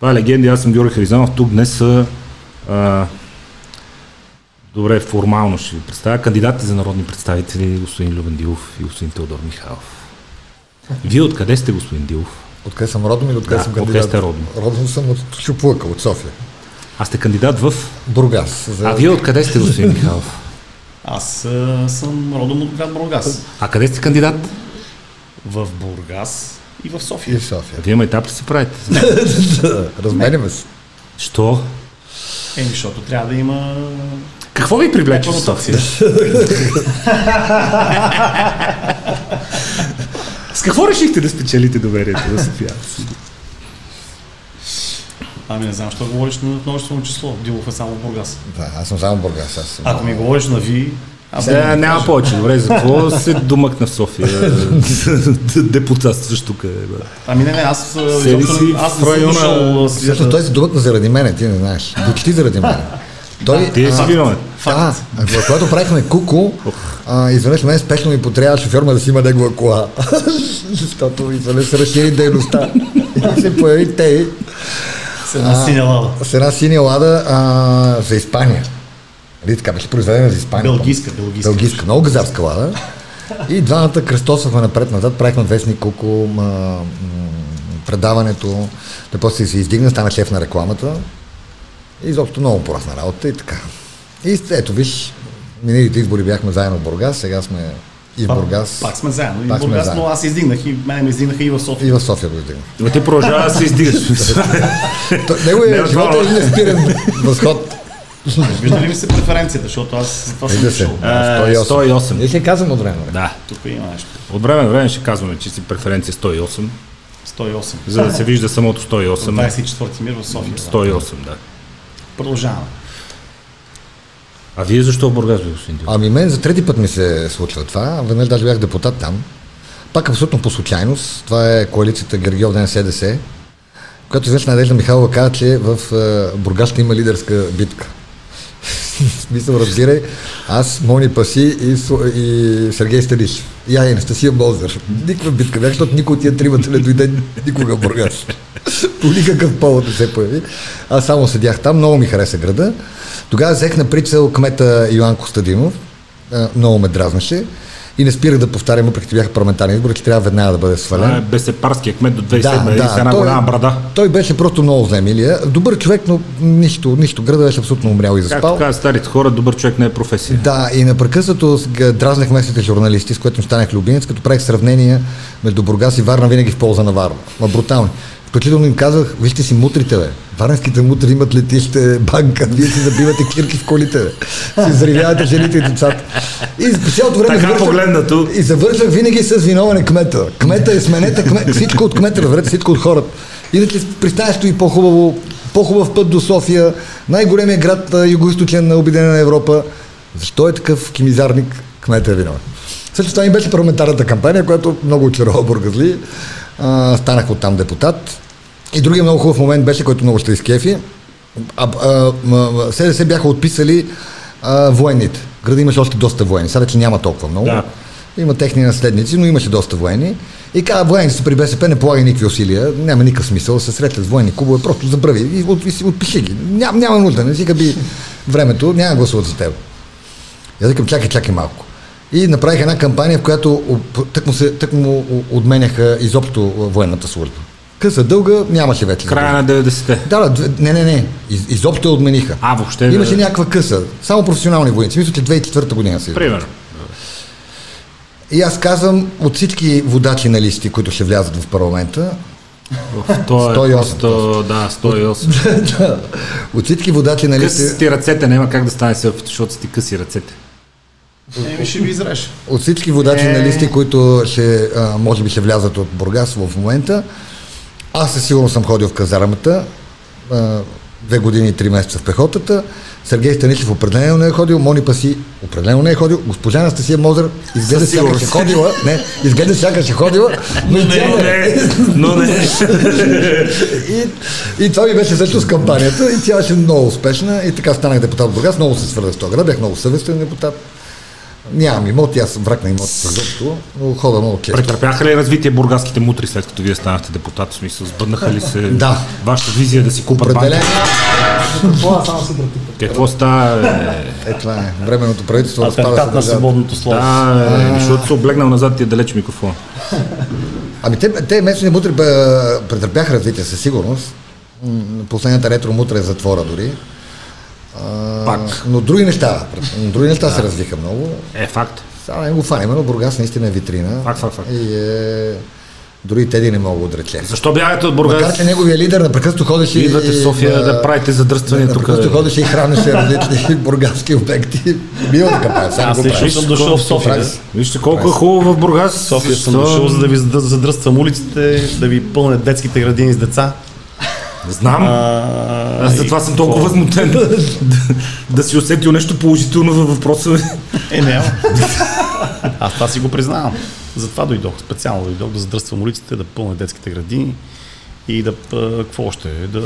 Това е легенди, аз съм Георги Харизанов. Тук днес са а, добре, формално ще ви представя кандидатите за народни представители господин Любен Дилов и господин Теодор Михайлов. Вие откъде сте, господин Дилов? Откъде съм родом или откъде Да, съм откъде кандидат? сте родом? Родом съм от Шуплъка, от София. Аз сте кандидат в... Бургас. За... А вие откъде сте, господин Михайлов? Аз а, съм родом от град Бургас. А къде сте кандидат? В Бургас и в И София. в София. Вие майтап ли си правите? Разменяме се. Що? Еми, защото трябва да има... Какво ви привлече в София? С какво решихте да спечелите доверието на София? Ами не знам, що говориш на множествено число. Дилов е само Бургас. Да, аз съм само Бургас. Аз съм... Ако ми говориш на ви, Сега да няма повече. Добре, за какво се домъкна в София? Депутат също тук. е. Ами не, не, аз, а, Седи си аз в района- дошъл а, с- Всъщност той се думъкна заради мене, ти не знаеш. Почти заради мене. Той, Ти си виновен. Да, а, когато правихме Куку, а, изведнъж мен спешно ми потрябва шофьор, ма да си има негова кола. Защото изведнъж се разшири дейността. И се появи те с една синя лада. с една синя лада а, за Испания. Нали така беше произведена за Испания. Белгийска, белгийска. Белгийска, много газарска лада. И двамата кръстосвахме напред-назад, правихме вестник м- м- предаването, да после се издигна, стана шеф на рекламата. И изобщо много порасна работа и така. И ето виж, миналите избори бяхме заедно в Бургас, сега сме и в Бургас. Пак сме заедно. И в Пак сме Бургас, заедно. но аз издигнах и мене ме издигнаха и в София. И в София го издигна. Но ти продължава да се издигаш. То- Неговият Не, живот това- е неспирен възход. Вижда ли ми се преференцията, защото аз това съм Вижда се. дошъл. Е, 108. Ние ще казвам от време. Да. Тук има нещо. От време на време ще казваме, че си преференция 108, 108. за да се вижда самото 108. 24 мир в София. 108, да. Продължаваме. А вие защо в Бургас, бе, господин Дилов? Ами мен за трети път ми се случва това. Веднъж даже бях депутат там. Пак абсолютно по случайност. Това е коалицията Гергиов ден СДС, която изведнъж Надежда Михайлова каза, че в е, Бургас ще има лидерска битка. Смисъл, разбирай, аз, Мони Паси и, и Сергей Станишев. И ай, Анастасия Болзър. Никаква битка бях, защото никой от тия тримата не дойде никога в Бургас. По никакъв повод не се появи. Аз само седях там, много ми хареса града. Тогава взех на прицел кмета Йоан Костадинов, много ме дразнаше и не спирах да повтарям, въпреки че бяха парламентарни избори, че трябва веднага да бъде свален. Това е безсепарския кмет до 2007 да, с една той, голяма брада. той беше просто много земилия. Добър човек, но нищо, нищо. Града беше абсолютно умрял и Както заспал. казват старите хора, добър човек не е професия. Да, и непрекъснато дразнах местните журналисти, с което им станах любимец, като правих сравнения между Бургас и Варна винаги в полза на Варна. Ма брутални. Включително им казах, вижте си мутрите, бе. Варненските мутри имат летище, банка, вие си забивате кирки в колите, бе. Си взривявате жените и децата. И по цялото време Така погледнато. И завършвах винаги с виновен е кмета. Кмета е сменете, кмет, всичко от кмета, разберете, всичко от хората. Иначе пристанището и по-хубаво, по-хубав път до София, най-големия град юго-источен на Обединена Европа. Защо е такъв кимизарник? Кмета е виновен. Също това ми беше парламентарната кампания, която много очарова бургазли. А, станах оттам депутат. И другия много хубав момент беше, който много ще изкефи. А, СДС бяха отписали а, военните. Града имаше още доста военни. Сега вече няма толкова много. Да. Има техни наследници, но имаше доста военни. И каза, военните са при БСП, не полагай никакви усилия, няма никакъв смисъл да се срещат с военни клубове, просто забрави и от, и отпиши ги. Ням, няма нужда, не си би времето, няма да гласуват за теб. Аз викам, чакай, чакай малко. И направих една кампания, в която тък му, се, тък му отменяха изобщо военната служба. Къса дълга нямаше вече. Края на 90-те. Да, да, не, не, не. Из, изобщо я отмениха. А, въобще Имаше да- някаква къса. Само професионални войници. Мисля, че 2004 година си. Примерно. И аз казвам, от всички водачи на листи, които ще влязат в парламента, В то е 108 просто, да, 108. да, от всички водачи на листи, ти ръцете, няма как да стане селфито, защото си ти къси ръцете. Еми ще ви изреш. от всички водачи Е. на листи, които ще, а, може би ще влязат от Бургас в момента, аз със сигурност съм ходил в казармата, а, две години и три месеца в пехотата, Сергей Станишев определено не е ходил, Мони Паси определено не е ходил, госпожа Анастасия Мозър изгледа сякаш е ходила, не, изгледа сякаш е ходила, но, Но тя не, не но не. И, и това ми беше също с кампанията и тя беше много успешна и така станах депутат в Бургас, много се свързах с този град, бях много съвестен депутат. Нямам имоти, аз враг на имоти също, но хода много често. Претърпяха ли развитие бургаските мутри, след като вие станахте депутат? В смисъл, сбъднаха ли се Да. вашата визия да си купат банки? Определено. Това само си дръпи. Какво става? Е, Е, това е. Временното правителство разпада се на свободното слово. да, е, защото се облегнал назад ти е далеч микрофон. Ами те, те местни мутри бе, претърпяха развитие със сигурност. Последната ретро мутра е затвора дори. А, Пак. Но други неща, други неща се развиха много. Е, факт. Сега не го фаним, но Бургас наистина е витрина. Факт, факт, факт. И е... Дори и Теди не мога да отрече. Защо бягате от Макар, Бургас? че неговия лидер непрекъснато ходеше Идвате в и, София а, да правите задръствания тук. Непрекъснато ходеше и хранеше различни бургаски обекти. Бива така прави, Аз лично съм дошъл в София. Прави. Вижте колко е хубаво в Бургас. В София съм дошъл, за да ви задр- задръствам улиците, да ви пълнят детските градини с деца. Знам. А, Аз затова съм толкова възмутен да, да си усетил нещо положително във въпроса ми. Е, не. Аз това си го признавам. Затова дойдох. Специално дойдох да задръствам улиците, да пълня детските градини и да... Какво още? Да,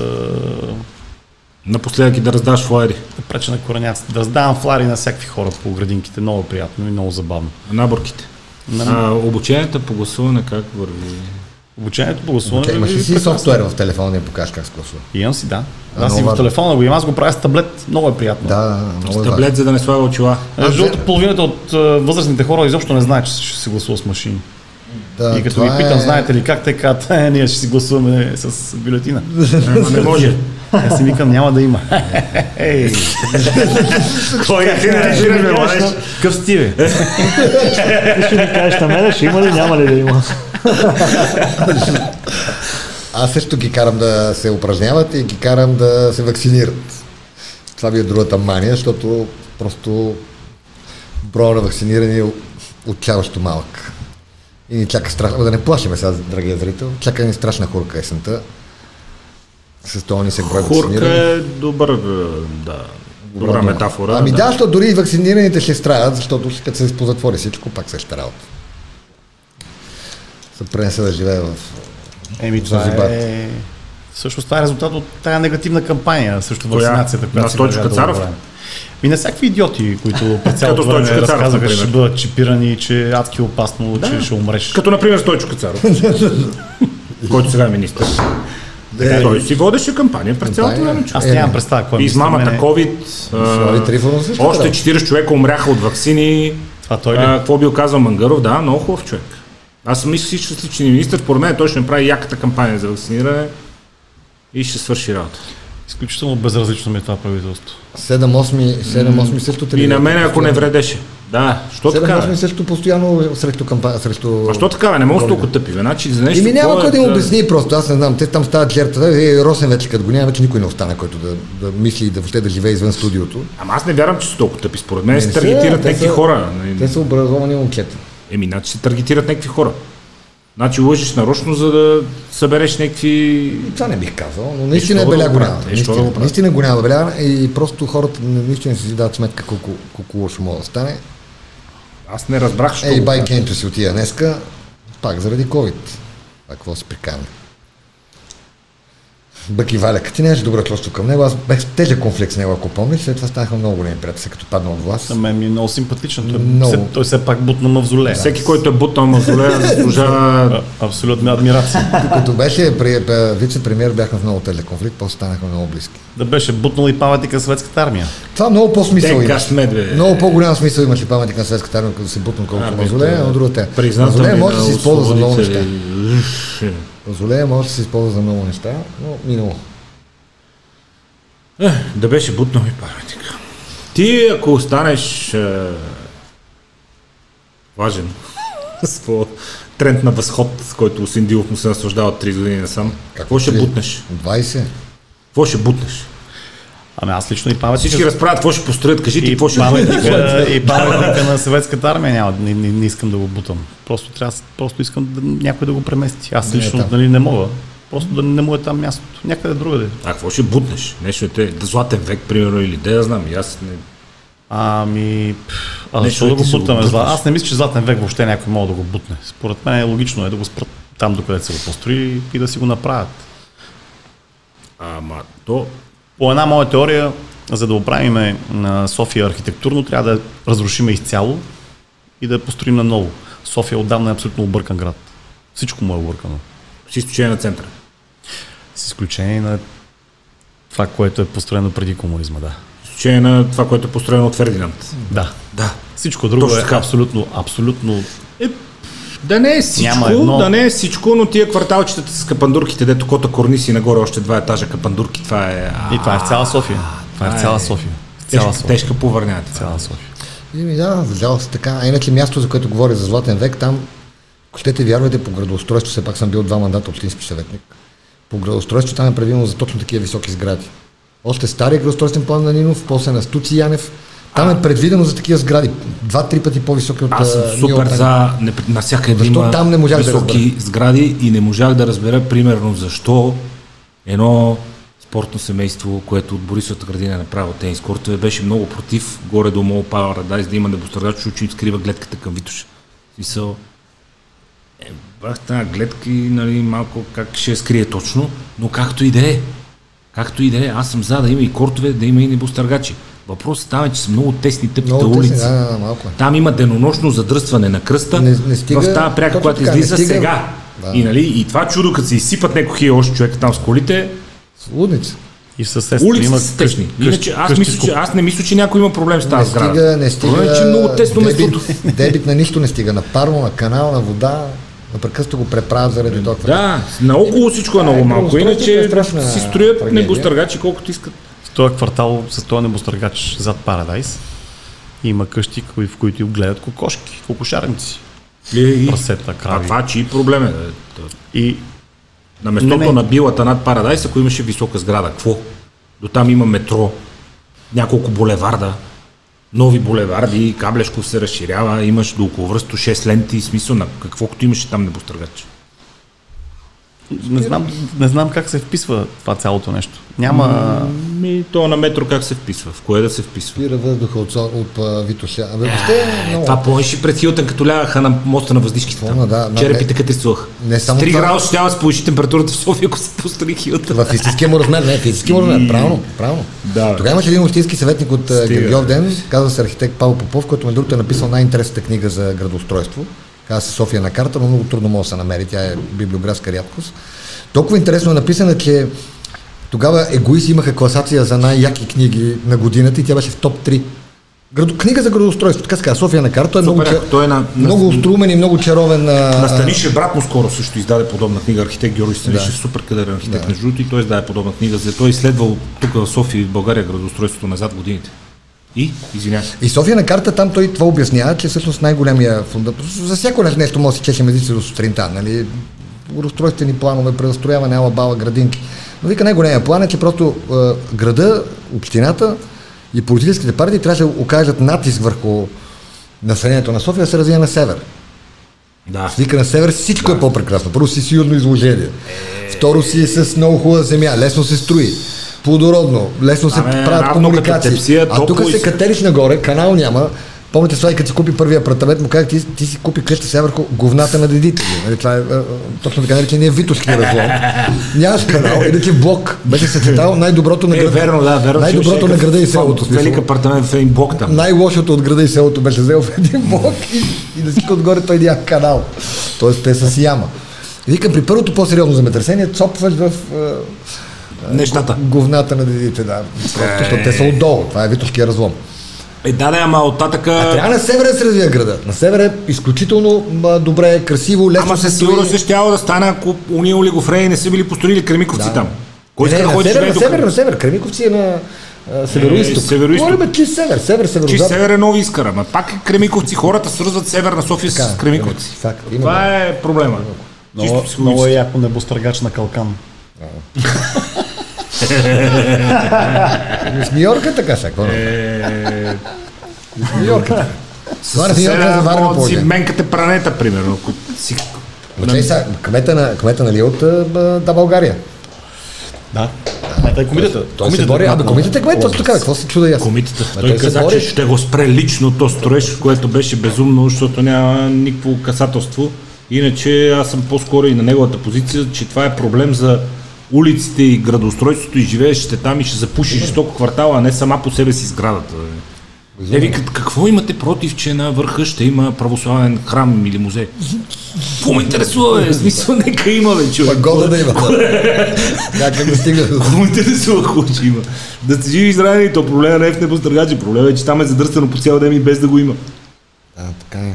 Напоследък и да раздаш флайери. да преча на кореняците. Да раздавам флари на всякакви хора по градинките. Много приятно и много забавно. Наборките. На- А, обученията по гласуване как върви? Обучението по гласуване... Чакай, Имаш ли си софтуер в телефона да покажеш как се гласува? Имам си, да. А, Аз си в телефона го имам. Аз го правя с таблет. Много е приятно. Да, много е важно. Таблет, за да не слага очила. Аз другото, взе- половината от а, възрастните хора изобщо не знаят, че ще се гласува с машини. Да, и като ви питам, е- знаете ли как те казват, е, ние ще си гласуваме с бюлетина. Не може. Аз си викам, няма да има. Кой е ти не къв бе? Ти ще ми кажеш на мен, ще има ли, няма ли да има. Аз също ги карам да се упражняват и ги карам да се вакцинират. Това ви е другата мания, защото просто броя на вакцинирани е отчаващо малък. И ни чака страшно, да не плашиме сега, дорогия зрител, чака ни страшна хурка есента. С това ни се брой Хурка е добър, е, да, добра метафора. Ами да, защото дори и вакцинираните ще страдат, защото като се позатвори всичко, пак същата работа. Се пренесе да живее в Еми, това е... Всъщност това е резултат от тая негативна кампания срещу Коя? вакцинацията, На която се Стойчо Кацаров? време. И на всякакви идиоти, които през цялото време Кацаров, разказаха, че ще бъдат чипирани, че е адски опасно, че ще умреш. Като например Стойчо Кацаров, който сега е министър. Е, Той си водеше кампания през цялото време. Аз нямам представа кой е Измамата COVID, също още така. 40 човека умряха от вакцини. Това той ли? А, Какво бил казал Мангаров? Да, много хубав човек. Аз съм мисля, че с личен министър, според мен той ще направи яката кампания за вакциниране и ще свърши работа. Изключително безразлично ми е това правителство. 7-8 7-8 също И на мен, ако не вредеше. Да, що така? 7-8 бе? също постоянно срещу кампания, срещу... А що така? Не мога толкова тъпи. Значи за нещо. Ими няма кой да им е, обясни просто, аз не знам, те там стават жертва, и Росен вече като го няма, вече никой не остана, който да, да мисли и да въобще да живее извън студиото. Ама аз не вярвам, че са толкова тъпи. Според мен Не се таргетират някакви хора. Те са образовани момчета. Еми, значи се таргетират някакви хора. Значи лъжиш нарочно, за да събереш някакви... Това не бих казал, но наистина е да беля няма. Е, що да го Наистина, правят? наистина го няма беля и просто хората наистина си дадат сметка колко, колко лошо може да стане. Аз не разбрах, що Ей, байкенто си отида днеска, пак заради COVID. А какво се прикани? Бъки Валя, ти нямаше добро чувство към него, аз бях тежък конфликт с него, ако помниш, след това станаха много големи приятели, като падна от власт. На мен ми е много симпатичен. Той, Много. все, той все пак бутна мавзолея. Всеки, който е бутнал мавзолея, заслужава... Абсолютна адмирация. Като беше при, бе, вице-премьер, бяхме в много тежък конфликт, после станахме много близки. да беше бутнал и паметника на съветската армия. Това много по-смисъл има. Много по-голям смисъл имаше паметник на Светската армия, като се бутна колкото това но другата е. Призната Мазолея ми може да се използва за много неща. Мазолея може да се използва за много неща, но минало. Е, да беше бутнал и паметника. Ти, ако останеш е, важен, с по тренд на възход, с който Синдилов му се наслаждава от 3 години насам, какво ще бутнеш? 20. Какво ще бутнеш? Ами аз лично и паметника... Всички разправят какво ще построят, кажи ти и какво ще паметника, и паметника на съветската армия няма, не, не, не искам да го бутам. Просто трябва, просто искам да, някой да го премести. Аз Не е лично там. нали, не мога. Просто да не му е там мястото. Някъде другаде. А какво ще бутнеш? Нещо е те, да златен век, примерно, или да я знам. И аз не... Ами, а защо да го го бутаме? бутнеш. Аз не мисля, че Златен век въобще някой може да го бутне. Според мен е логично е да го спрат там, докъде са го построили и да си го направят. Ама то... По една моя теория, за да оправим на София архитектурно, трябва да я разрушиме изцяло и да я построим на ново. София отдавна е абсолютно объркан град. Всичко му е объркано. С изключение на центъра. С изключение на това, което е построено преди комунизма, да. С изключение на това, което е построено от Фердинанд. Да. Да. Всичко друго Точно е така. абсолютно, абсолютно Да не е всичко, Няма едно- да не е всичко, но тия кварталчетата с капандурките, дето кота корниси нагоре още два етажа капандурки, това е... И това е в цяла София. Това е в това цяла е София. Цяла Тежка, София. тежка повърня. това. Цяла София. Еми да, за жалост така. А иначе място, за което говоря за Златен век, там, ако щете вярвате по градоустройство, все пак съм бил два мандата общински съветник. По градоустройство там е предвидено за точно такива високи сгради. Още стария градоустройствен план на Нинов, после на Стуци Янев. Там е предвидено за такива сгради. Два-три пъти по-високи от Аз съм супер за не, навсякъде да Защо има там не можах да високи сгради и не можах да разбера примерно защо едно спортно семейство, което от Борисовата градина е направило тенис кортове, беше много против горе до Мол Paradise да има небостъргач, защото им скрива гледката към Витоша. Смисъл, е, бах тази гледка и нали, малко как ще я скрие точно, но както и да е. Както и да е, аз съм за да има и кортове, да има и небостъргачи. Въпросът там е, че са много тесни тъпите Много улици. тесни, да, да, малко е. Там има денонощно задръстване на кръста Не- не стига- в тази пряка, която така, излиза стига- сега. Да. И, нали, и това чудо, като се изсипат някои хиляди още човека там с колите, Лудница. И съседство улиците има са къщи- Иначе аз, къщи мисля, с че, аз не мисля, че някой има проблем с Не тази стига, сграда. не стига. Проблемът е, че е много тесно дебит, местото. дебит на нищо не стига. На парно, на канал, на вода. Напрекъснато го преправят заради това. Да, наоколо всичко е много малко. Иначе си строят небостъргачи колкото искат. Този квартал с този небостъргач зад Парадайс има къщи, в които гледат кокошки, кокошарници, И, прасета, а крави. това чии проблем е? И На местото Не, не. на билата над Парадайс, ако имаше висока сграда, какво? До там има метро, няколко булеварда, нови булеварди, Каблешков се разширява, имаш до околовръсто 6 ленти, смисъл на каквото имаше там небостъргач. Не знам, не знам как се вписва това цялото нещо. Няма... Ми, то на метро как се вписва? В кое да се вписва? Спира въздуха от, от, а, Витоша. Абе, въобще е много. Това помниш и пред Хилтън, като лягаха на моста на въздишките там. Помня, да, да, Черепите като рисувах. не само С 3 това- градуса ще да се повиши температурата в София, ако се построи Хилтън. В истинския му размер, не, в истинския му размер, правилно, правилно. Да. Тогава имаше един общински съветник от. Гергьов ден, казва се архитект Павел Попов, който между другото е написал най-интересната книга за градоустройство. Се София на карта, но много трудно може да се намери, тя е библиографска рядкост. Толкова интересно е написана, че тогава егоисти имаха класация за най-яки книги на годината и тя беше в топ 3. Градо... Книга за градоустройство, така казва, София на карта е много, Супер, ча- той е на- много острумен и много чаровен. а, На Станишев брат му скоро също издаде подобна книга, архитект Георги Станишев, Да. супер кадърен архитект Да. между другото и той издаде подобна книга, за той е изследвал тук в София и в България градоустройството назад годините. И, извинявай. И София на карта, там той това обяснява, че всъщност най-големия фундамент, за всяко нещо може да си чешем езици до сутринта, нали? Разстройствени планове, предострояване, ала бала, градинки. Но вика най-големия план е, че просто е, града, общината и политическите партии трябваше да окажат натиск върху населението на София да се развие на север. Да. Вика на север всичко е по-прекрасно. Първо си сигурно изложение. Второ си е с много хубава земя, лесно се строи. Плодородно, лесно се Абе, правят комуникации. а тук се катериш нагоре, канал няма. Помните това и като си купи първия апартамент, му казах, ти, ти си купи къща сега върху говната на дедите ви. Нали, това е, е, е точно така наречения витоски разлом. Нямаш канал, иначе блок. Беше съчетал най-доброто на Е, града. верно, да, верно. Най-доброто на града и селото. Велик апартамент в един блок там. Най-лошото от града и селото беше взел в един блок и, и да си отгоре той няма канал. Тоест те са си яма. Викам, при първото по-сериозно земетресение цопваш в е, Нещата. говната на дедите, да. Просто, защото те са отдолу. Това е Витовския разлом. Е, да, да, ама оттатъка... Трябва на севера да се развие града. На севера е изключително добре, красиво, лесно Ама се със строи. сигурност ще да стане, ако уния олигофрени не са били построили кремиковци Да. там. Кой не, иска да на север, на север, на север. Кремиковци е на а, северо-исток. Е, северо-исток. Говорим чист север, север, Чи северо север е нови искър, ама пак е Кремиковци. Хората свързват север на София Така, с Кремиковци. факт, има Това е проблема. Много, много е яко небостъргач на калкан. Е така сега. какво? Е, В Нью-Йорк е така. Това на Нью-Йорк е Съседа заварено могат да си поле. менкате пранета, примерно. ако си- Чай сега, кмета на, кмета нали, от а, да, България. Да. А, той комитета. Той се бори, абе, комитета е кмет, точно така, какво се чуда аз? Комитета. Той той каза, че ще го спре лично то строеж, което беше безумно, защото няма никакво касателство. Иначе аз съм по-скоро и на неговата позиция, че това е проблем за улиците и градоустройството и живеещите там и ще запуши жестоко квартала, а не сама по себе си сградата. Те викат, какво имате против, че на върха ще има православен храм или музей? Какво ме интересува, бе? Смисъл, нека има, бе, човек. Пагода да има. Някак да стигне. Какво ме интересува, какво ще има? Да сте живи и здрави, то проблема не е в небостъргачи, проблема е, че там е задръстено по цял ден и без да го има. Да, така е.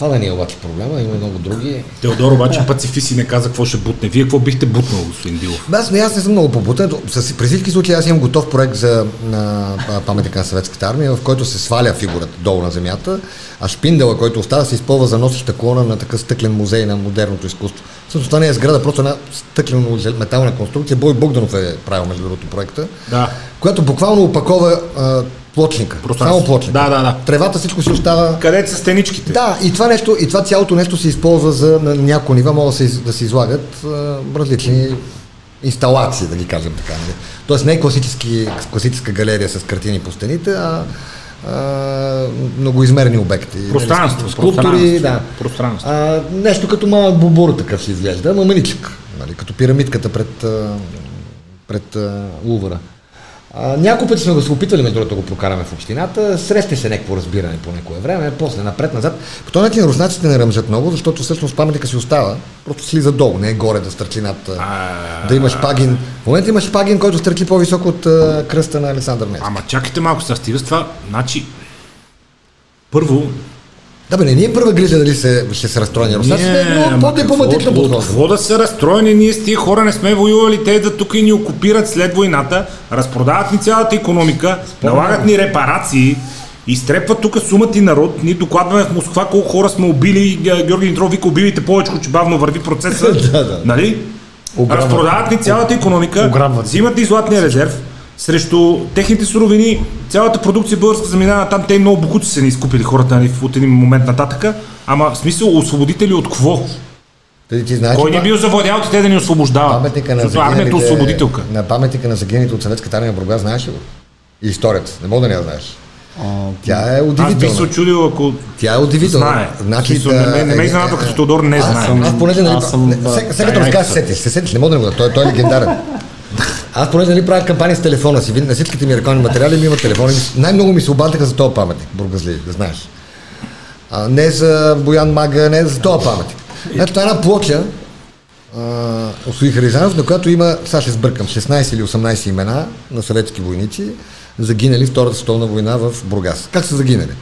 Това да ни е обаче проблема, има и много други. Теодор обаче пацифист и не каза какво ще бутне. Вие какво бихте бутнал, господин Дилов? Аз, не, аз не съм много побутен. С, при всички случаи аз имам готов проект за на, паметника на съветската армия, в който се сваля фигурата долу на земята, а шпиндела, който остава, се използва за носеща колона на такъв стъклен музей на модерното изкуство. Всъщност това не е сграда, просто една стъклено метална конструкция. Бой Богданов е правил между другото проекта, Да. която буквално опакова а, плочника. Само плочника. Да, да, да. Тревата всичко си остава Къде са стеничките? да, и това, нещо, и това цялото нещо се използва за на някои нива, могат да се, да се излагат а, различни инсталации, да ги кажем така. нали. Тоест не е класически, класическа галерия с картини по стените, а, а многоизмерни обекти. нали, Пространство, скулптури, пространство, да. пространство. А, нещо като малък бобур такъв си изглежда, ама мъничък, нали, като пирамидката пред, пред а, Лувъра. А, няколко пъти сме го се опитвали, между другото, да го прокараме в общината. Срещне се някакво разбиране по някое време, после напред-назад. По този начин руснаците не ръмжат много, защото всъщност паметника си остава, просто слиза долу, не е горе да стърчи над... да има шпагин. В момента има шпагин, който стърчи по-високо от а, кръста на Александър Невски. Ама чакайте малко, с това. Значи, първо, Да, бе, не ни е първа грижа дали се, ще се разстроени руснаците, но ама по-дипломатично подход. Какво да са разстроени, ние с тия хора не сме воювали, те да тук и ни окупират след войната, разпродават ни цялата економика, налагат ни репарации, изтрепват тук сумата и народ, ние докладваме в Москва колко хора сме убили, Георги Димитров вика убивайте повече, че бавно върви процеса, Да, да. нали? Ограбват. Разпродават ни цялата економика, Ограбват. взимат ни златния резерв, срещу техните суровини, цялата продукция българска заминава там, те много букуци са ни изкупили хората нали, от един момент нататъка. Ама в смисъл, освободители от какво? Ти, ти знаеш, Кой ни бил завладял, те да ни освобождава? паметника на армията е освободителка. на паметника на загиналите от съветската армия в Бургас, знаеш ли го? И историята. Не мога да не я знаеш. Тя е Аз бих се удивителна. очудил, ако Тя е удивителна. знае. Значи, Смисъл, не ме- не ме е, изненадва, е, като Теодор не аз знае. съм- Аз понеже нали, Аз съм, не, да, сега, като да, да. се сетиш. Се сетиш, не мога да не го. Той, той е легендарен. Аз понеже нали правя кампания с телефона си, на всичките ми рекламни материали ми има телефони. Най-много ми се обадиха за този паметник, бургазли, да знаеш. А, не за Боян Мага, не за този паметник. Ето една плоча, а, Освои Харизанов, на която има, сега ще сбъркам, 16 или 18 имена на съветски войници, загинали в Втората световна война в Бургас. Как са загинали?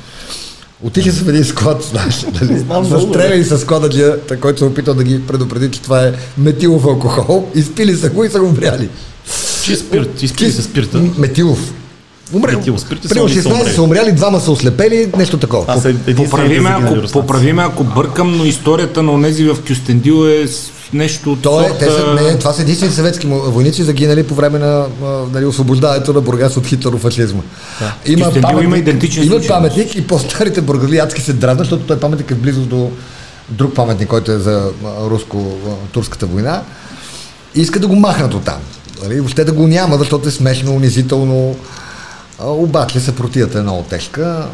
Са в един склад, знаеш, нали? Застреляли с склададжия, който се опитал да ги предупреди, че това е метилов алкохол, изпили са го и са го умряли. Чи спирт, изпили се спирта. Метилов. Умрел. Метилов спирт и Примерно са 16 умрели. са умряли, двама са ослепели, нещо такова. Аз е поправиме, ако, поправиме, ако бъркам, но историята на онези в Кюстендил е нещо от То е, те са, сорта- не, това са единствените съветски войници загинали по време на нали, освобождаването на Бургас от хитлерофашизма. Има, Кюстендил има идентичен има паметник и по-старите бургазли адски се дразнат, защото той паметник е в близост до друг паметник, който е за руско-турската война. И искат да го махнат от там. Нали? Въобще да го няма, защото е смешно, унизително. Обаче съпротивата е много тежка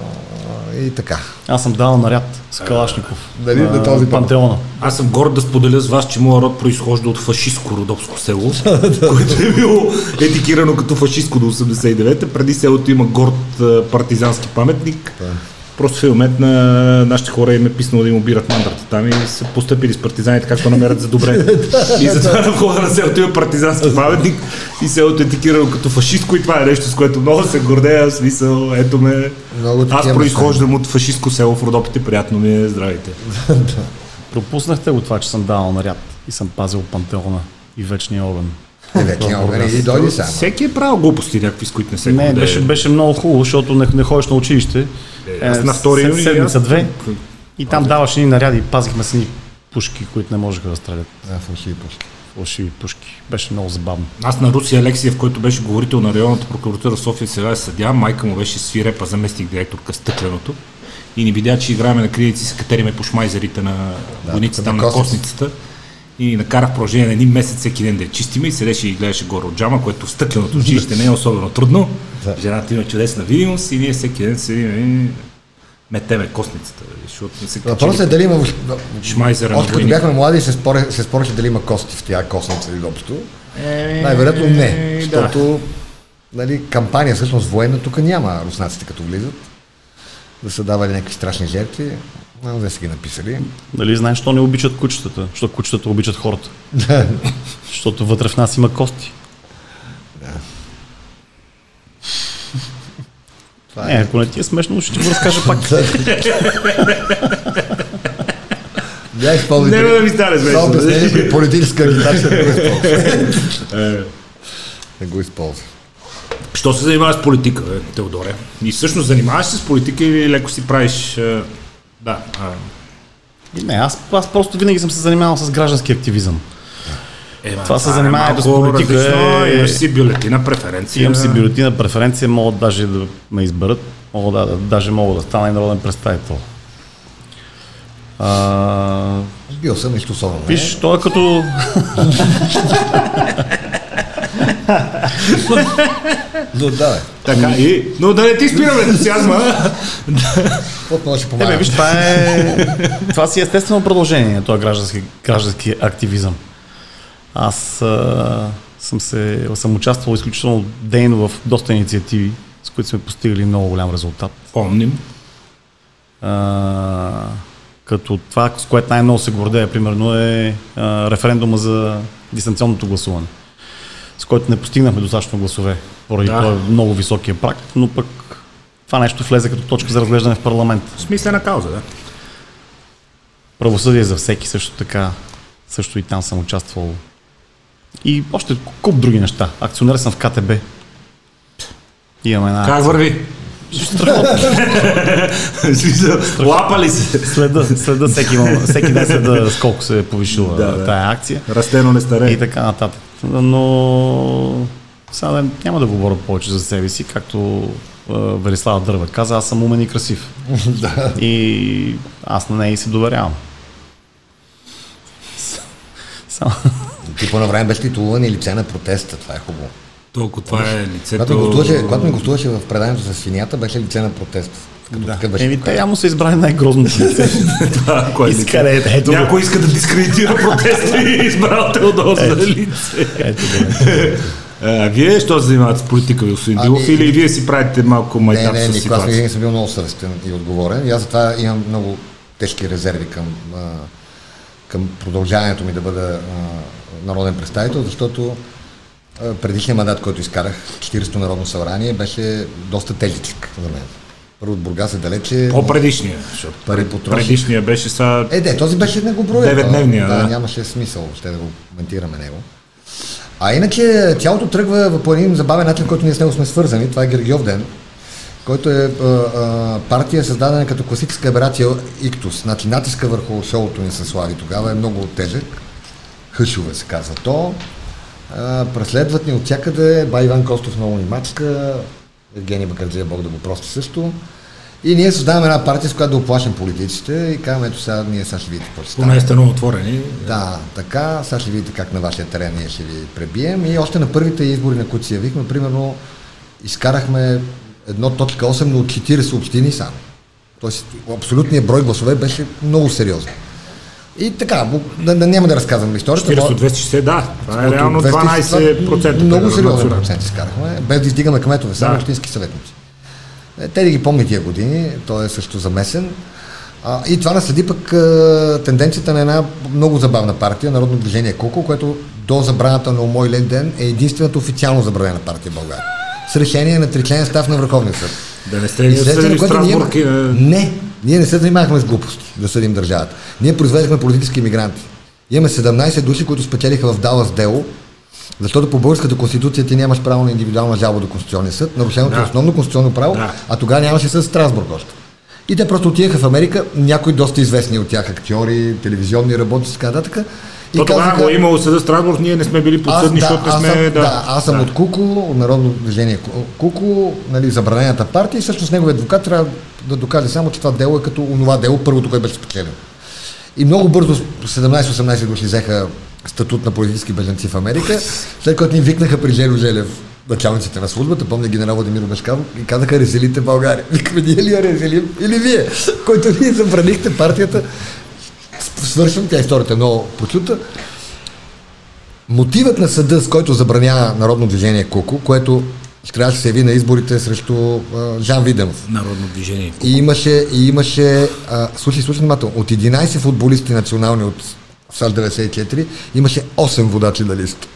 и така. Аз съм дал наряд с Калашников. Дали на този пантеона. Аз съм горд да споделя с вас, че моят род произхожда от фашистско родопско село, което е било етикирано като фашистско до 89-та. Преди селото има горд партизански паметник. Просто в един момент на нашите хора им е писнало да им обират мандрата там и са постъпили с партизаните както намерят за добре. и затова на входа на селото има партизански паметник и селото е като фашистко и това е нещо, с което много се гордея. В смисъл, ето ме. Много Аз произхождам от фашистско село в Родопите. Приятно ми е. Здравейте. Пропуснахте го това, че съм дал наряд и съм пазил пантеона и вечния огън. Вече огън и дойди само. Всеки е правил глупости някакви, с които не се Не, беше, беше много хубаво, защото не, не ходиш на училище. Е, аз на втори юни, Седмица, две. И там даваш ни наряди, пазихме си ни пушки, които не можеха да стрелят. А, фалшиви пушки. Фалшиви пушки. Беше много забавно. Аз на Руси Алексиев, който беше говорител на районната прокуратура в София, сега е съдя, майка му беше свирепа заместник директорка стъкленото и ни видя, че играеме на крилици, се катериме по шмайзерите на войници тук там на на косницата. косницата. И накарах в продължение на един месец всеки ден да я чистиме и седеше и гледаше горе от джама, което в стъкленото училище не е особено трудно. Да. Жената има чудесна видимост и ние всеки ден седим и метеме косницата, защото не се Въпросът е дали има... шмайзера Още като бяхме млади, се, споре, се спореше дали има кости в тия косница изобщо. Е, Най-вероятно не, да. защото нали, кампания, всъщност военна, тук няма руснаците като влизат, да са давали някакви страшни жертви, но не са ги написали. Нали знаеш, що не обичат кучетата? Защото кучетата обичат хората. Защото вътре в нас има кости. Това Не, ако не ти е смешно, ще ти го разкажа пак. Я използвай Не, да ми стане смешно. Това обяснение при политическа агитация не го използва. Не го използва. Що се занимаваш с политика, бе, Теодоре? И всъщност занимаваш се с политика или леко си правиш... Да, а, Не, аз, аз просто винаги съм се занимавал с граждански активизъм. е, ма, Това се е занимаването с малко политика различно, е- Имаш си бюлетина, преференция. Имам си бюлетина преференция, могат даже да ме изберат, мога да, да, даже мога да стана и народен представител. А, Бил съм не? виж, то е като... Но да, бе. Така, и... Но да не ти спираме ентусиазма. Какво помага? виж, това е... Това си е естествено продължение, този граждански, граждански активизъм. Аз а, съм, се, съм участвал изключително дейно в доста инициативи, с които сме постигали много голям резултат. Помним. А, като това, с което най-много се гордея, примерно, е а, референдума за дистанционното гласуване, с който не постигнахме достатъчно гласове, поради Да. това много високия прак, но пък това нещо влезе като точка за разглеждане в парламент. Смислена кауза, да. Правосъдие за всеки също така, също и там съм участвал. И още куп други неща. Акционер съм в КТБ. Имаме една Как върви? Лапа ли се? Следа, следа всеки, всеки ден следа с колко се е повишила да, да. тая акция Растено не старе. и така нататък. Но сега да- няма да говоря повече за себе си, както Велислава Дърва каза, аз съм умен и красив. И аз на нея и се доверявам. Само, Ти по време беше титулуван и лице на протеста, това е хубаво. Толкова това е лицето... Когато ми гостуваше, когато ми гостуваше в преданието за свинята, беше лице на протест. Като беше Еми, те явно са избрали най-грозното лице. Това, кое е лице? Иска, ето, ето, го. Някой иска да дискредитира протеста и е избрал Теодор за лице. ето. А, вие що се занимавате с политика, господин Ами- Дилов, или вие си правите малко Не, майтап не, с Нико, аз ситуация? винаги съм бил много съвестен и отговорен. И аз затова имам много тежки резерви към, а, към продължаването ми да бъда а, народен представител, защото предишният мандат, който изкарах, 40-то народно събрание, беше доста тежичък за мен. Първо от Бургас е далече. По-предишния, защото Пари предишния беше са... Е, не, този беше не го броя. Деветдневния, да. да. нямаше смисъл ще да го коментираме него. А иначе цялото тръгва по един забавен начин, който ние с него сме свързани. Това е Гергиов ден, който е а, а, партия създадена като класическа аберация Иктус. Значи натиска върху шоуто ни със Слави тогава е много тежък. Хъшове се казва то. А, преследват ни от всякъде. Ба Иван Костов много ни мачка. Евгений Бакарджия, Бог да го прости също. И ние създаваме една партия, с която да оплашим политиците и казваме, ето сега ние сега ще видите какво ще стане. Поне сте много отворени. Да, така, сега ще видите как на вашия терен ние ще ви пребием. И още на първите избори, на които се явихме, примерно, изкарахме 1.8, но от 40 общини само. Тоест, абсолютният брой гласове беше много сериозен. И така, да, да, няма да разказвам историята. 40 от 260, да. Това е реално 200 12%. Много сериозен процент изкарахме, без да издигаме кметове, само Да. общински съветници. Е, Те да ги помни тия години, той е също замесен. А, и това наследи пък а, тенденцията на една много забавна партия, Народно движение Куко, което до забраната на Умой Лен ден е единствената официално забранена партия в България. С решение на тричленен став на Върховния съд. Да не сте ни което ние... Не, ние не се занимавахме с глупости да съдим държавата. Ние произвеждахме политически иммигранти. Имаме 17 души, които спечелиха в Далас дело, защото по българската конституция ти нямаш право на индивидуална жалба до Конституционния съд, нарушеното Да. е основно конституционно право, Да. а тогава нямаше съд Страсбург още. И те просто отидаха в Америка, някои доста известни от тях актьори, телевизионни работници и така нататък. И То тогава го е имало съда Страсбург, ние не сме били подсъдни, аз, да, защото не сме... съм, да, аз съм от Куко, от Народно движение Ку- Куко, нали, забранената партия и всъщност неговият адвокат трябва да докаже само, че това дело е като онова дело, първото, което беше спечелено. И много бързо 17-18 души взеха статут на политически бежанци в Америка, след което ни викнаха при Желю Желев, началниците на службата, помня генерал Владимир Бешкаров, и казаха резелите България. Викаме, ние ли я резелим или вие, който вие забранихте партията. Свършвам, тя историята е много прочута. Мотивът на съда, с който забранява Народно движение Куко, което трябваше да се яви на изборите срещу а, Жан Виденов. Народно движение. И имаше, и имаше а, слушай, слушай внимателно, от 11 футболисти национални от САЩ 94, имаше 8 водачи на лист.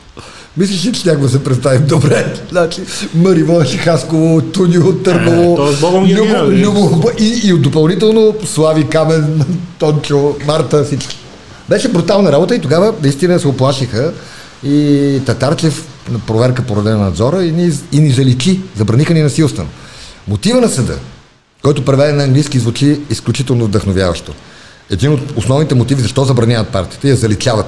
Мислиш ли, че да се представим добре? Значи, Мариво, Хасково, Тунио, Търново, Е, ги Любо, и, и допълнително Слави Камен, Тончо, Марта, всички. Беше брутална работа и тогава наистина се оплашиха и Татарчев на проверка по на надзора и ни, и ни заличи, забраниха ни насилствено. Мотива на съда, който преведен на английски звучи изключително вдъхновяващо. Един от основните мотиви защо забраняват партията и я заличават.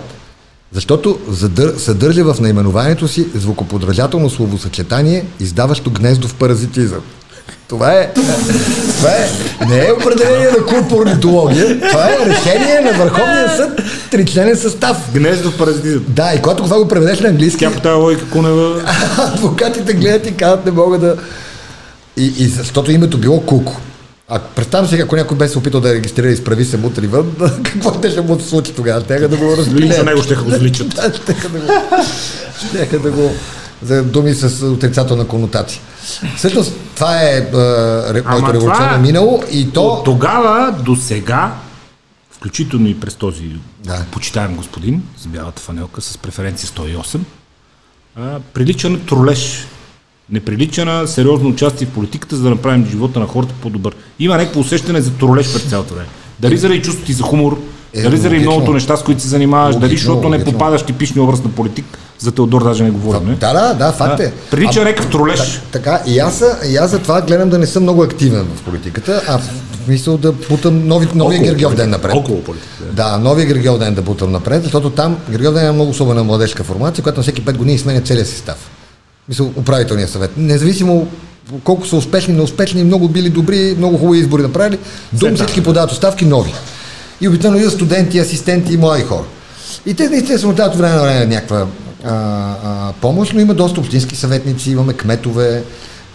Защото задър, съдържа в наименованието си звукоподражателно словосъчетание, издаващо гнездов паразитизъм. Това е, това е, не е определение на кулпорнитология, това е решение на Върховния съд, тричленен състав. Гнездо паразитизъм. Да, и когато това го преведеш на английски, Тя по тази логика Кунева адвокатите гледат и казват, не мога да... И, и защото името било Куко. А представям си, ако някой беше се опитал да регистрира и справи се мутри вън, какво те ще му се случи тогава? Тега да го лично разпилеят. него ще го заличат. Да, щяха да го... Щяха да го... За думи с отрицателна конотация. Всъщност, това е, е моето революционно е- минало и то... От тогава до сега, включително и през този Да. почитаем господин с бялата фанелка с преференция 108, а, прилича на тролеж. Не прилича на сериозно участие в политиката, за да направим живота на хората по-добър. Има някакво усещане за тролеж през цялото време. Дали заради чувството ти за хумор, Е, дали заради многото неща, с които се занимаваш, дали Логично, защото не попадаш типичния образ на политик, за Теодор даже не говорим. не? Да, да, да, факт е. А, прилича някакъв тролеж. Так, така, и аз, и аз за това гледам да не съм много активен в политиката, а в смисъл да бутам нови, новия Гергьов ден напред. около политика, Да, новия Гергьов ден да бутам напред, защото там Гергьов ден е много особена младежка формация, която на всеки 5 години сменя целия състав. Мисъл, управителния съвет. Независимо колко са успешни, неуспешни, много били добри, много хубави избори направили, така. всички подават оставки нови. И обикновено идват студенти, асистенти и млади хора. И те наистина се дават време на време някаква а, а, помощ, но има доста общински съветници, имаме кметове.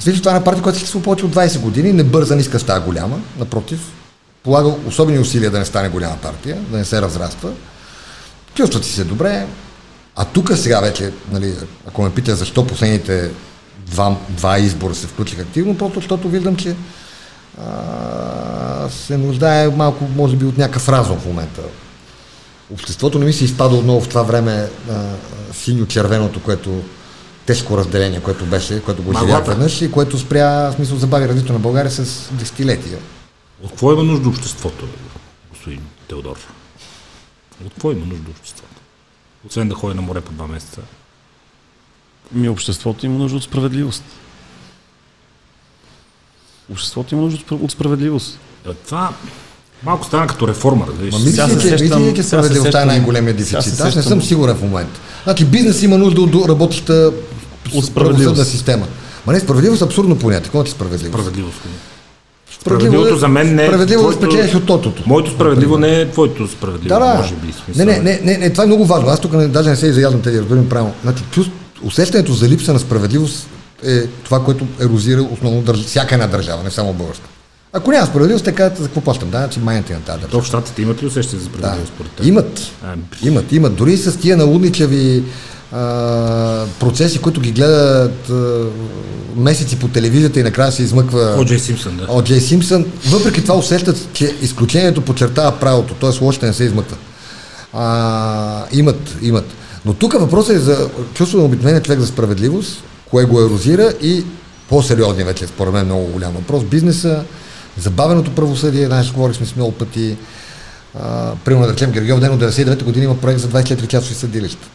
Вижте, това е една партия, която съществува повече от 20 години, не бърза, не иска става голяма, напротив, полага особени усилия да не стане голяма партия, да не се разраства. Чувстват си се добре. А тук сега вече, нали, ако ме пита защо последните два, два избора се включих активно, просто защото виждам, че а, се нуждае малко, може би, от някакъв разум в момента. Обществото не ми се изпада отново в това време а, синьо-червеното, което тежко разделение, което беше, което го живя веднъж и което спря, в смисъл, забави развитието на България с десетилетия. От какво има нужда обществото, господин Теодор? От какво има нужда обществото? Освен да ходи на море по два месеца. Ми обществото има нужда от справедливост. Обществото има нужда от спра- от справедливост. Е, Това малко стана като реформа, разбираш. Ма мислите, се че, сещам- мислите, справедливостта е най-големия дефицит? Аз не съм сигурен в момента. Значи бизнес има нужда от работеща От с- справедливост. правосъдна система. Ма не, справедливост е абсурдно понятие. Какво е справедливост? Справедливост. Справедливо Справедливото е- за мен не е. Справедливо е да твоето- спечелиш от тотото. Моето справедливо не е твоето справедливо. Да, да. Може би. Не, не, не, не, не, това е много важно. Аз тук не, даже не се изяждам те да разберем правилно. Значи, чувств, усещането за липса на справедливост е това, което ерозира основно държ... всяка една държава, не само българска. Ако няма справедливост, казват за какво плащам. Да, значи майната на тази То държава. в щатите имат ли усещане за Да. справедливост според теб? Имат. А, Имат, имат. Дори с тия налудничави а, процеси, които ги гледат а, месеци по телевизията и накрая се измъква О, Джей Симпсън, да. от Джей Симпсън, въпреки това усещат, че изключението подчертава правилото, т.е. лошите не се измъкват. А, имат, имат. Но тук въпросът е за чувство на обикновения човек за справедливост, кое го ерозира и по-сериозният вече, според мен, много голям въпрос. Бизнеса, забавеното правосъдие, знаеш, говорихме с много пъти. Примерно, да речем, Гергиов Ден от 99 година има проект за 24 часови съдилища.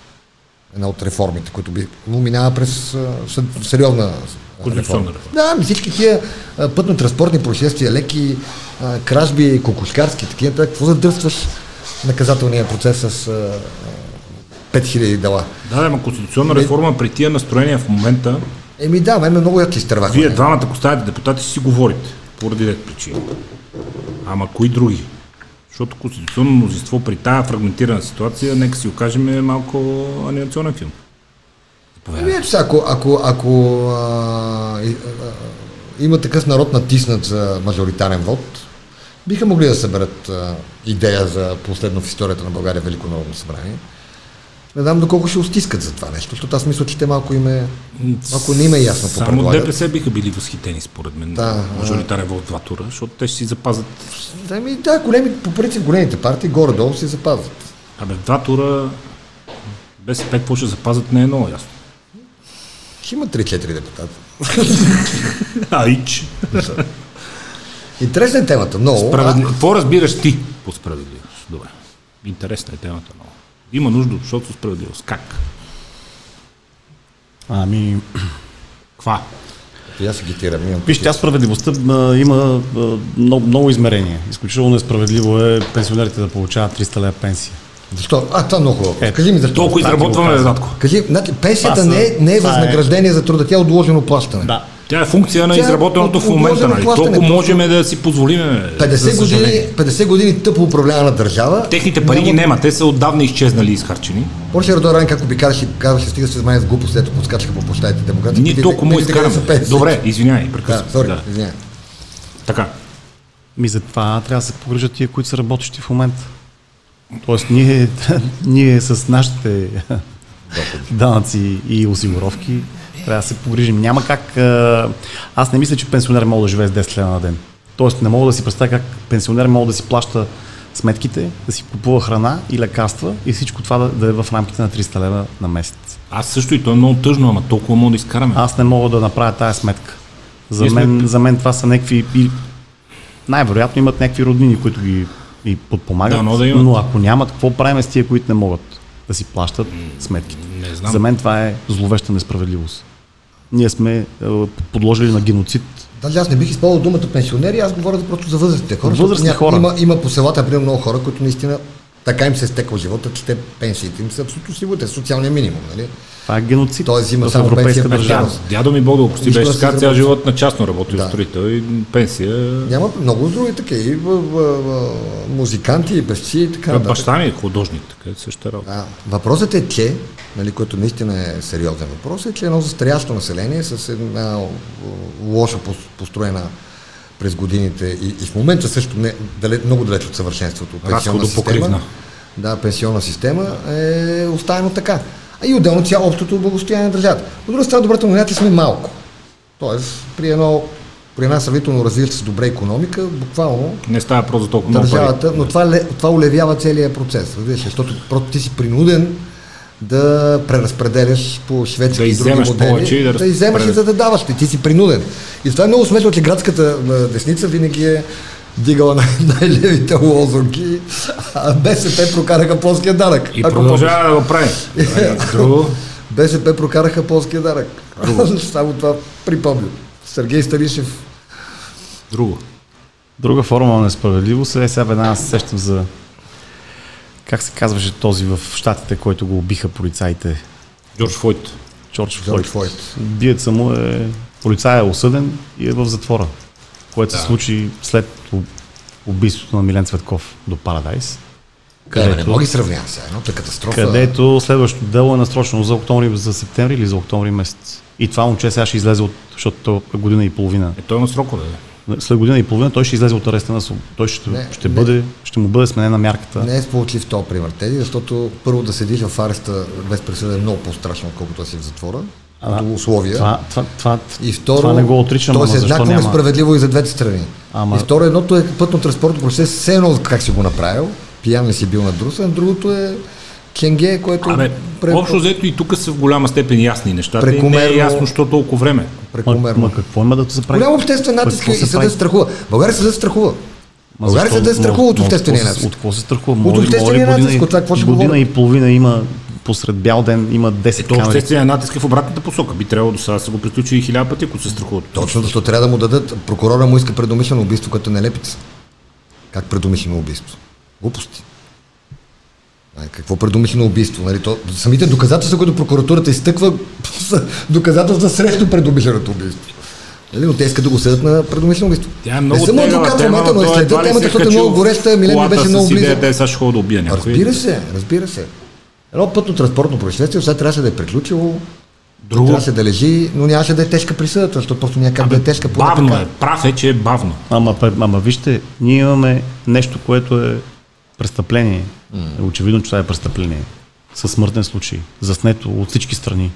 Една от реформите, които би но минава през сериозна реформа. Да, ами всички тия пътно-транспортни происшествия, леки, кражби, кокошкарски, такива, какво задърстваш наказателния процес с а, а, 5000 дела? Да, да, ама конституционна реформа при тия настроения в момента, Еми да, мен ме много яки изтърваха. вие двамата, ако ставате депутати, си говорите. Поради ред причини. Ама кои други? Защото конституционно мнозинство при тази фрагментирана ситуация, нека си окажем е малко анимационен филм. Ами ето ако, ако, ако а, има такъв народ натиснат за мажоритарен вод, биха могли да съберат а, идея за последно в историята на България Велико народно събрание. Не знам доколко ще устискат за това нещо, защото аз мисля, че те малко им е, малко не им е ясно какво Само. ДПС биха били възхитени, според мен. Да, Мажоритарен вод два тура, защото те ще си запазят. Ами да, големи, по принцип големите партии горе-долу си запазват. Абе, два тура БСП какво ще запазят не е много ясно. Ще има 3-4 депутата. Айч. Интересна е темата, много. Справедли... Какво разбираш ти по справедливост? Добре. Интересна е темата много. Има нужда, защото справедливост. Как? Ами, Каква? А, аз агитирам. Имам вижте, тя справедливостта а, има а, много, много измерения. Изключително несправедливо е пенсионерите да получават 300 лева пенсия. Защо? А, това е много хубаво. Ето, Кажи ми защо. Толкова изработваме. Задко. Кажи, значи, пенсията не е, не е е- възнаграждение за труда, тя е отложено плащане. Да. Тя е функция на Тя е изработеното в момента. Нали? Толкова можем да си позволим. 50 за години, съжаление. 50 години тъпо управлявана държава. Техните пари ги няма. Те са отдавна изчезнали и изхарчени. Помниш ли Радой Ран, как обикаляше и казваше, стига се занимава с глупост, ето подскачаха по площадите демократи. Ние толкова му изкараме. Добре, извинявай, Да, прекъсвам. сори, Да. извинявай. Така. Ми за това трябва да се погрижат тия, които са работещи в момента. Тоест ние, ние с нашите данъци и осигуровки трябва да се погрижим. Няма как... Аз не мисля, че пенсионер може да живее с 10 лева на ден. Тоест не мога да си представя как пенсионер може да си плаща сметките, да си купува храна и лекарства и всичко това да, да е в рамките на 300 лева на месец. Аз също и то е много тъжно, ама толкова мога да изкараме. Аз не мога да направя тая сметка. За Ние сме- мен, за мен това са някакви... и Най-вероятно имат някакви роднини, които ги и подпомагат, Да, но да имат. но ако нямат, какво правим с тия, които не могат да си плащат сметките? Не знам. За мен това е зловеща несправедливост. Ние сме е, подложили на геноцид. Даже аз не бих използвал думата пенсионери, аз говоря просто за възрастните хора. Възрастни ня- хора. Има, има по селата, примерно много хора, които наистина така им се е стекал живота, че те пенсиите им са абсолютно сигурни, те са социалния минимум, нали? Това е геноцид Тоест взима само европейска държава. Дядо ми Бог да прости, беше да така цял живот на частно работил Да. строител и пенсия. Няма много други такива, и в, в, в, музиканти, и певци и така Бе, нататък. Баща ми е художник, така е същата работа. Да. Въпросът е, че, нали, който наистина е сериозен въпрос, е, че едно застарящо население с една пос- построена през годините и, и в момента също не, далеч, много далеч от съвършенството. пенсионна система, да, пенсионна система е оставено така. И отделно цяло общото благостояние на държавата. От друга страна, добрата новина е, че сме малко. Тоест, при едно при една сравнително развита се добре економика, буквално Не става просто за толкова много пари. държавата, но това, това улевява целият процес, разбираш, защото просто ти си принуден да преразпределяш по шведски Да и други модели, повече да да изземаш и за да даваш, ти, ти си принуден. И това е много смешно, че градската десница винаги е дигала най- най-левите лозунги, а БСП прокараха полския данък. И Ако продължава да го прави. Друго. БСП прокараха полския данък. Само това припомням. Сергей Старишев Друго. Друга форма на несправедливост е, сега веднага се сещам за как се казваше този в Штатите, който го убиха полицаите, Джордж Фойт. Джордж Флойд. Флойд. Биеца му е, полицай е осъден и е в затвора, което се Да. случи след убийството на Милен Цветков до Парадайс, Къде, не където, мога ги сравнявам сега, едното е катастрофа. където следващото дело е насрочено за октомври, за септември или за октомври месец. И това момче сега ще излезе от, защото то е година и половина. Е, той има срокове. бе. След година и половина той ще излезе от ареста на своб- Той ще, Не, ще, не. бъде, ще му бъде сменена мярката. Не е сполучлив този пример, Теди, защото първо да седиш в ареста без присъда е много по-страшно, отколкото си в затвора, А, като условия. Това, това, това, и второ, това не го отричам, тоест ама защо еднакво няма? несправедливо и за двете страни. Ама- И второ, едното е пътно-транспортно процес, все едно как си го направил, пиян ли си бил на друса, а другото е ченге, което Абе, пре- общо взето и тук са в голяма степен ясни нещата. И не е Прекомерно- ясно, що толкова време. Ма, прекомерно. ма какво има да се прави? Голям обществен натиск и се прави? страхува. България съдът страхува. Ма България защо? съдът е страхува от Ма- ма обществения се- натиск. От какво се страхува? От обществения натиск, от това какво ще Година и половина има посред бял ден има 10 Ето камери. обществения натиск е в обратната посока. Би трябвало до сега да са го приключили хиляда пъти, ако се страхуват. Точно, защото трябва да му дадат. Прокурора му иска предумишлено убийство, като е нелепица. Как предумишлено убийство? Глупости. А, какво предумишлено убийство? Нали? То, самите доказателства, които прокуратурата изтъква, са доказателства срещу предумишленото убийство. Нали? Но те искат да го съдят на предумишлено убийство. Тя е много не съм тегава адвокат в момента, но ли темата, се защото е много гореща. Милен беше много близо. идеята, е, сега ще да убия някой. Разбира се, разбира се. Едно пътно транспортно происшествие, сега трябваше да е приключило, Друго. трябваше да лежи, но нямаше да е тежка присъдата, защото просто няма как да е тежка. поне Бавно е. Прав е, че е бавно. Ама, ама вижте, ние имаме нещо, което е престъпление. Е очевидно, че това е престъпление. със смъртен случай. Заснето от всички страни.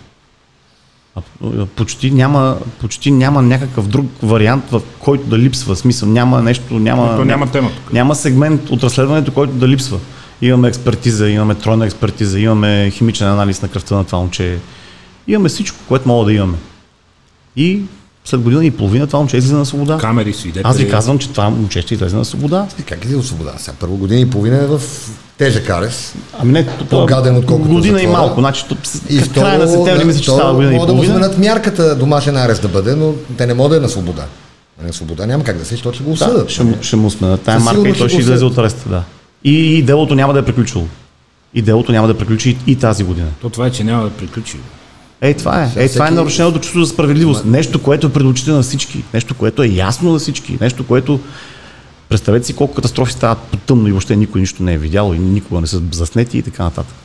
А, а, Почти няма, почти няма някакъв друг вариант, в който да липсва. Смисъл, няма нещо, няма, То няма тема тук. няма сегмент от разследването, който да липсва. Имаме експертиза, имаме тройна експертиза, имаме химичен анализ на кръвта на това момче. Имаме всичко, което мога да имаме. И след година и половина това момче излиза на свобода. Камери, свидетели. Аз ви казвам, че това момче ще излезе на свобода. Как излиза от свобода? Сега първо година и половина е в тежък арест. Ами не, По-гаден, отколкото година и затвора. малко. Значи, то, И и второ, края на септември мисля, че става година и могат да му половина. сменят мярката домашен арест да бъде, но те не могат да е на свобода. На свобода няма как да се, защото ще го Да, осъдат. ще, му- ще му сменят тая марка и той ще излезе от ареста, да. И, делото няма да е приключило. И делото няма да приключи и, тази година. То това е, че няма да приключи. Ей, това е. Ей, това е нарушеното чувство за справедливост. Нещо, което е пред очите на всички. Нещо, което е ясно на всички. Нещо, което... Представете си колко катастрофи стават по тъмно и въобще никой нищо не е видял и никога не са заснети и така нататък.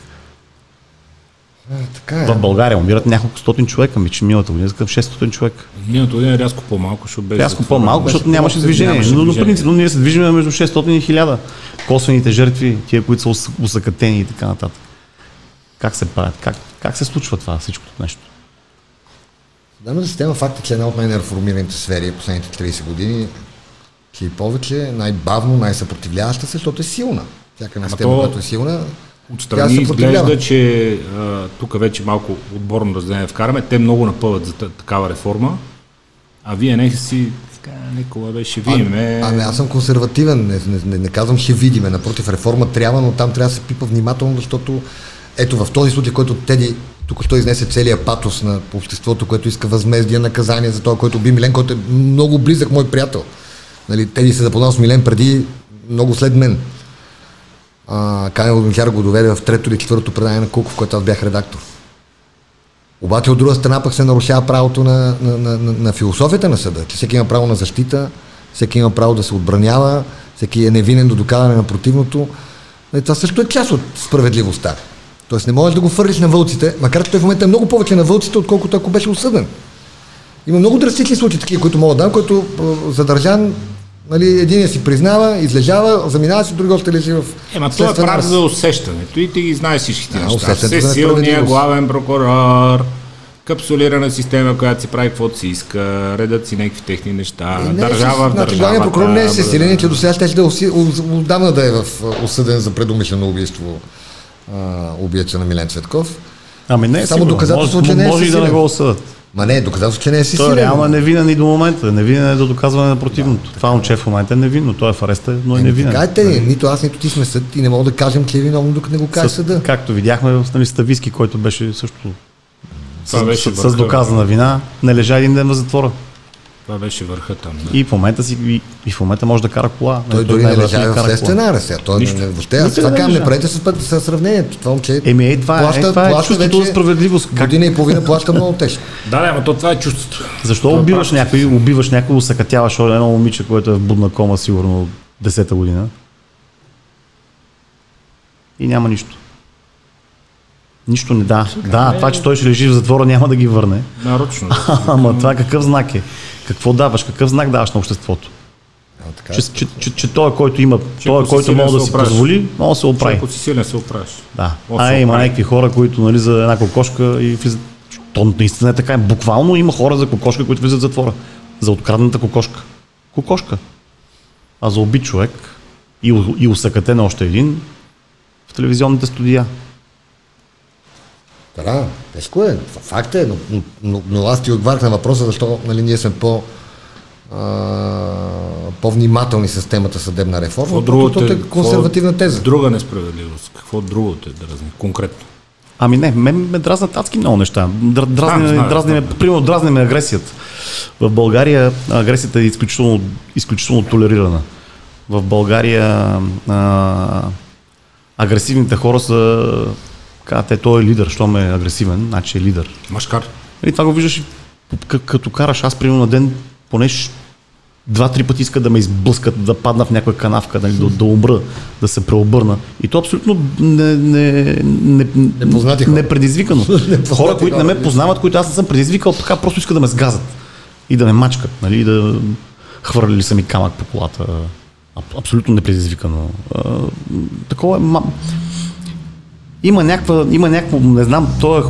А, така е. В България умират няколко стотин човека, ми че миналата година към 600 човека. Миналото година е рязко по-малко, защото беше. Рязко по-малко, защото Беше нямаше по-малко, движение. нямаше Но, но движение. принципно ние се движиме между 600 и 1000. Косвените жертви, тия, които са ус- усъкатени и така нататък. Как се правят? Как, как се случва това всичкото нещо? Съдебната система факт е, че е една от най-нереформираните сфери в последните 30 години, че и повече, най-бавно, най-съпротивляваща се, защото е силна. Всяка една система, то- която е силна, Отстрани изглежда, че а, тук вече малко отборно разделение вкараме. Те много напъват за та- такава реформа, а вие нека си Никола бе, ще видим. е. А, ами аз съм консервативен, не, не, не, не казвам ще видиме, напротив, реформа трябва, но там трябва да се пипа внимателно, защото ето в този случай, който Теди тук що изнесе целия патос на обществото, което иска възмездие, наказание за това, който би Милен, който е много близък мой приятел. Нали, Теди се запознал с Милен преди, много след мен. А, Водончар го доведе в трето или четвърто предание на Куков, което аз бях редактор. Обаче от друга страна пък се нарушава правото на, на, на, на, на философията на съда, че всеки има право на защита, всеки има право да се отбранява, всеки е невинен до доказване на противното. И това също е част от справедливостта. Тоест не можеш да го фърлиш на вълците, макар че той в момента е много повече на вълците, отколкото ако беше осъден. Има много драстични случаи, такива, които мога да дам, който задържан, нали, един си признава, излежава, заминава си, други още лежи в Ема това е прав арест. за усещането и ти ги знаеш всичките Да, неща. Всесилният несправедливост. главен прокурор, капсулирана система, която си прави каквото си иска, редат си някакви техни неща, Не, държава в значи, главният прокурор не е всесилен, че до сега ще да отдавна да е в, осъден за предумишлено убийство а, убиеца на Милен Цветков. Ами не е Само сигурно. доказателство, може, че не е може и да не го осъдат. Ма не, доказателство, че не е Той всесилен. реално е невинен и до момента. Невинен е до доказване на противното. Това момче в момента е невинно. Той е в ареста, но е Еми, невинен. Така е, те, нито аз, нито ти сме съд и не мога да кажем, че е виновно, докато не го каже съда. Както видяхме в нали, Стависки, който беше също с, беше с, с доказана вина, не лежа един ден в затвора. Това беше върха там. Да. И в момента си и, и в момента може да кара кола. Той Нали, дори не лежа в следствен арест. сега. Той не, не, въобще, аз това не казвам, не правете с, с сравнението. Това момче Еми, е, това, е, е, това е чувството за справедливост. Как, Година и половина плаща много тежко. Да, да, ама то това е чувството. защо Това е убиваш някой, убиваш някой, усъкатяваш едно момиче, което е в будна кома сигурно от 10-та година. И няма нищо. Нищо не да. Да, това, че той ще лежи в затвора, няма да ги върне. Нарочно. Ама това какъв знак е? Какво даваш? Какъв знак даваш на обществото? А, така, Че, че, че, че той, който има, той, ако си който може да се си позволи, може да се оправи. Ако си силен, се оправиш. Да. А има оправи. някакви хора, които нали, за една кокошка и влизат. То наистина е така. Буквално има хора за кокошка, които влизат в затвора. За открадната кокошка. Кокошка. А за убит човек и, и усъкатен още един в телевизионните студия. Да, тежко е. Факт е, но, но, но, аз ти отварях на въпроса, защо нали, ние сме по, а, по-внимателни с темата съдебна реформа. Какво другото е консервативна теза. Друга несправедливост. Какво другото е да разни? Конкретно. Ами не, мен ме дразнат адски много неща. Др- Дразни, ме- знам, дразни, ме, примерно, дразни ме агресията. В България агресията е изключително, изключително толерирана. В България а, агресивните хора са казват, те, той е лидер, що ме е агресивен, значи е лидер. Машкар. И това го виждаш, като караш аз, примерно на ден, поне два-три пъти искат да ме изблъскат, да падна в някоя канавка, нали, да, да умра, да се преобърна. И то абсолютно не, не, не, хора. непредизвикано. Непознати хора, които не ме познават, които аз не съм предизвикал, така просто искат да ме сгазат и да ме мачкат, нали, да хвърляли са ми камък по колата. Аб- Абсолютно непредизвикано. Такова е. Ма- има някаква, има някакво, не знам, то е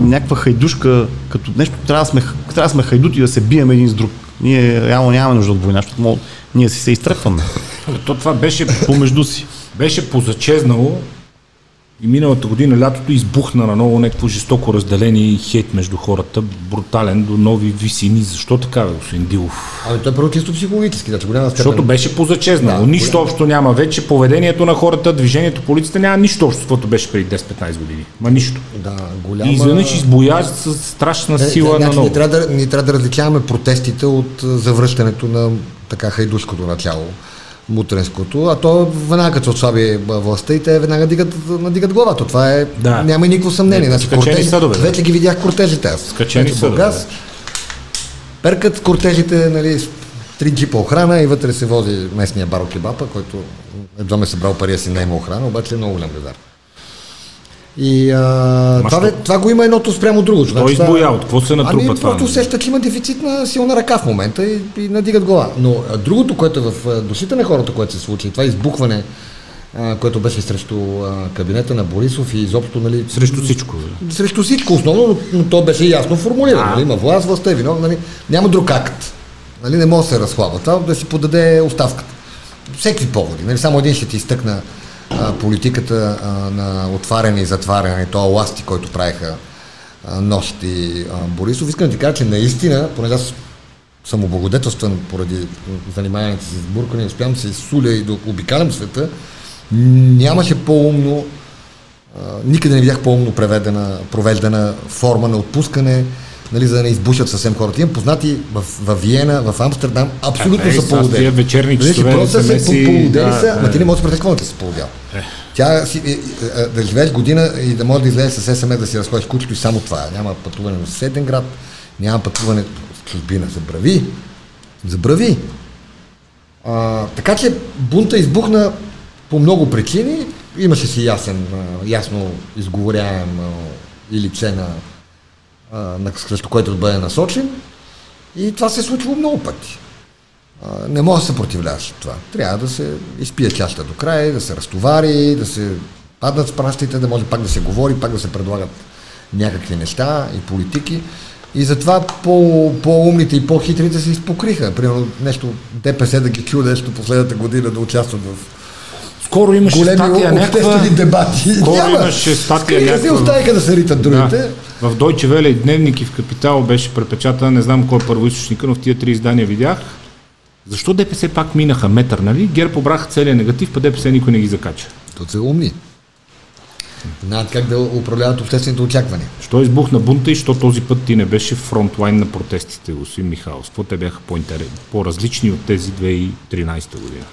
някаква хайдушка, като нещо, трябва да сме, трябва да сме хайдути да се бием един с друг. Ние реално нямаме нужда от война, защото ние си се изтрепваме То това беше, помежду си. беше позачезнало и миналата година лятото избухна на ново някакво жестоко разделение и хейт между хората, брутален до нови висини. Защо така, бе, господин Дилов? Ами той е първо чисто психологически, значи голяма степен. Защото беше позачезнало. Да, нищо общо няма вече. Поведението на хората, движението по улицата няма нищо общо, каквото беше преди 10-15 години. Ма нищо. Да, голяма... И изведнъж избоя с страшна сила на значи, ново. ние, трябва да, ние трябва да различаваме протестите от завръщането на така хайдушкото начало, мутренското, а то веднага като отслаби властта и те веднага дигат, надигат главата. Това е, Да. няма и никакво съмнение. Не, Значи, кортежи, съдове, да. вече ги видях кортежите аз. Скачени съдове, Бургас, Перкат кортежите, нали, три джипа охрана и вътре се вози местния баро кебапа, който едва ме събрал пари си найма охрана, обаче е много голям газар. И а, това, що? бе- това го има едното спрямо другото. Той Значи, това- избоя, от какво се натрупа ами, това? просто усеща, че има дефицит на силна ръка в момента и, и надигат глава. Но а, другото, което е в душите на хората, което се случи, това избухване, а, което беше срещу а, кабинета на Борисов и изобщо, нали, Срещу всичко. бе. срещу всичко основно, но, но то беше ясно формулирано. Нали? Има власт, властта е виновна, нали? няма друг акт. Нали? Не може да се разхлабва. Това да си подаде оставката. Всеки поводи. Нали? Само един ще ти изтъкна политиката а, на отваряне и затваряне, то ласти, който правиха а, нощ Борисов. Искам да ти кажа, че наистина, понеже аз съм облагодетелстван поради занимаването си с буркане, успявам се суля и да обикалям света, нямаше по-умно а, никъде не видях по-умно провеждана форма на отпускане, нали, за да не избушат съвсем хората. Имам познати в, в Виена, в Амстердам, абсолютно Е, са полудели. тия вечерни Нали, часове на са SMS и- полудели да, са, ама е. ти не можеш да представиш какво да си полудял. Тя си, е, е, е, да живееш година и да можеш да излезеш с СМС да си разходиш кучето и само това. е. Няма пътуване в съседен град, няма пътуване в чужбина. Забрави. Забрави. А, така че бунта избухна по много причини. Имаше си ясен, ясно изговоряем и лице на, а, срещу което да бъде насочен. И това се е случило много пъти. А, не може да се противляваш от това. Трябва да се изпие чашата до края, да се разтовари, да се паднат спращите, да може пак да се говори, пак да се предлагат някакви неща и политики. И затова по, по-умните и по-хитрите се изпокриха. Примерно нещо ДПС да ги чуде нещо последната година да участват в Скоро имаше големи статия някаква... дебати. Скоро Няма. имаше статия Скриха се някаква- оставиха да се ритат другите. Да. В Deutsche Welle Дневник и в Капитал беше препечатана, не знам кой е първоисточника, но в тия три издания видях. Защо ДПС пак минаха метър, нали? ГЕРБ обраха целият негатив, па ДПС никой не ги закача. То са умни. Знаят как да управляват обществените очаквания. Що избухна бунта и що този път ти не беше фронтлайн на протестите, господин Михайлов? Какво те бяха по-различни от тези 2013 година?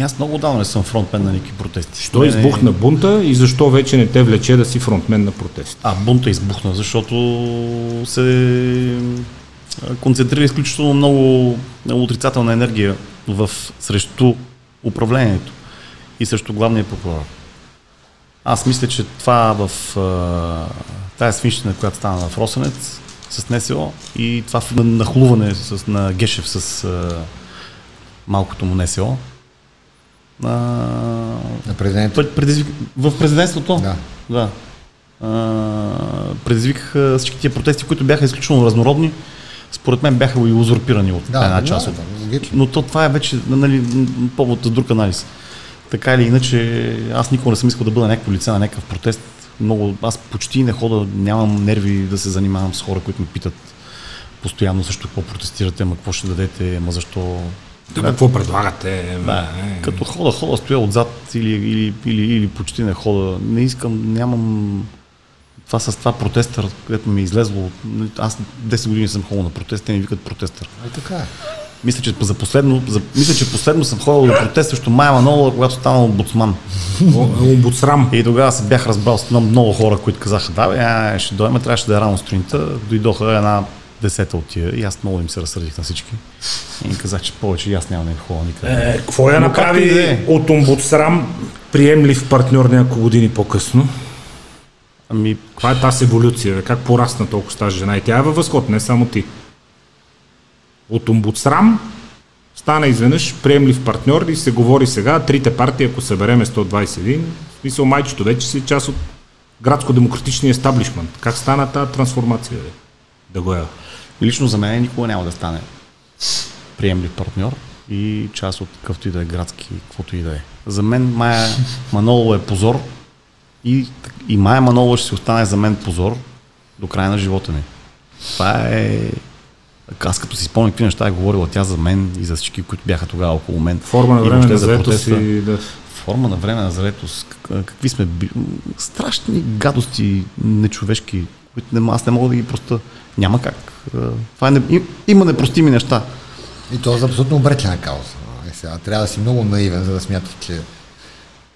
И аз много давно не съм фронтмен на никакви протести. Що Не, избухна бунта и защо вече не те влече да си фронтмен на протест? А, бунта избухна, защото се концентрира изключително много, много отрицателна енергия в, срещу управлението и срещу главния прокурор. Аз мисля, че това в тая свинщина, която стана в Росенец с НСО и това нахлуване с, на Гешев с а, малкото му НСО, а, На предизвик... В президентството? Да. да. А, предизвикаха всички тия протести, които бяха изключително разнородни. Според мен бяха и узурпирани от Да, една част да, от. да. Но то това е вече нали, повод за друг анализ. Така или иначе, аз никога не съм искал да бъда някакво лице на някакъв протест. Много, аз почти не хода, нямам нерви да се занимавам с хора, които ме питат постоянно също какво протестирате, ама какво ще дадете, ама защо Да, какво предлагате? да, Е, като хода, хода, стоя отзад или, или, или, или почти не хода. Не искам, нямам това с това протестър, където ми е излезло. Аз 10 години съм ходил на протест, те ми викат протестър. Е, така е. Мисля, че за последно, за, мисля, че последно съм ходил на протест срещу Майя Манолова, когато станал омбудсман. О, Омбудсрам. И тогава се бях разбрал с много, много хора, които казаха, да, бе, ще дойме, трябваше да е рано сутринта. Дойдоха една десета от тия и аз много им се разсърдих на всички. И им казах, че повече и аз няма да им ходя никъде. Е, какво я направи е. от омбудсрам приемлив партньор няколко години по-късно? Ами, Каква е тази еволюция? Как порасна толкова тази жена? И тя е във възход, не само ти. От омбудсрам стана изведнъж приемлив партньор и се говори сега, трите партии, ако събереме 121, в смисъл майчето вече си е част от градско-демократичния естаблишмент. Как стана тази трансформация? Бе? Да го е. Лично за мен никога няма да стане приемлив партньор и част от какъвто и да е градски, каквото и да е. За мен Майя Манолова е позор и, и Майя Манолова ще си остане за мен позор до края на живота ми. Това е... Аз като си спомня какви неща е говорила тя за мен и за всички, които бяха тогава около мен. Форма на време на за заетост и да. Форма на време на заетост. Как- Какви сме. Страшни гадости, нечовешки, които не, аз не мога да ги проста. Няма как. А, Това е не... им- Има непростими неща. И то е абсолютно обречена кауза. Е, сега, трябва да си много наивен, за да смяташ, че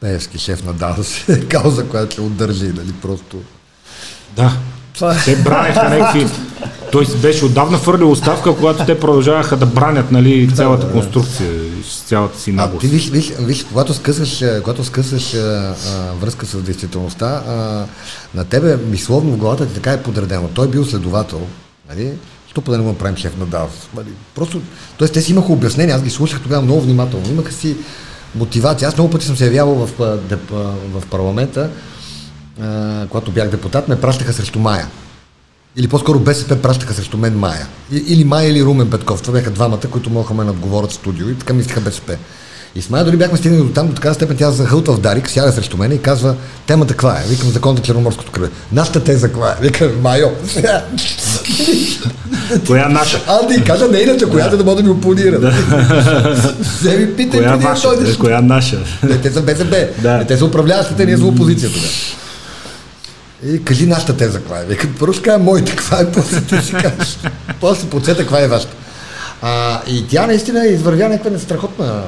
Пеевски шеф на ДАНС е кауза, която ще удържи, нали, просто... Да. Те бранеха някакви... Той си беше отдавна фърлил оставка, когато те продължаваха да бранят нали, цялата конструкция, цялата си А наглост. ти виж, виж, виж когато скъсаш, а, когато скъсаш а, а, връзка с действителността, а, на тебе мисловно в главата ти така е подредено. Той е бил следовател, нали? Що па да не го направим шеф на ДАВ? Нали? Просто, т.е. те си имаха обяснение, аз ги слушах тогава много внимателно. Имаха си мотивация. Аз много пъти съм се явявал в, а, в парламента, а, когато бях депутат, ме пращаха срещу Мая. Или по-скоро БСП пращаха срещу мен Мая. И- Или Мая, или Румен Петков. Това бяха двамата, които могаха ме надговорят в студио и така мислиха БСП. И с Мая дори бяхме стигнали до там, до такава степен тя захълта в Дарик, сяда срещу мен и казва, темата каква е? Викам закон за Черноморското кръве. Нашата теза каква е? Викам, Майо. Коя наша? Да й кажа нейната, която да мога да ми опонира. Вземи питай Коя Коя наша? Не, те са БСП. Те са управляващите, ние сме опозицията. И кажи нашата теза каква е. Вика, първо ще кажа моята каква е, после ти ще кажеш. После подсета каква е вашата. А, и тя наистина извървя някаква страхотна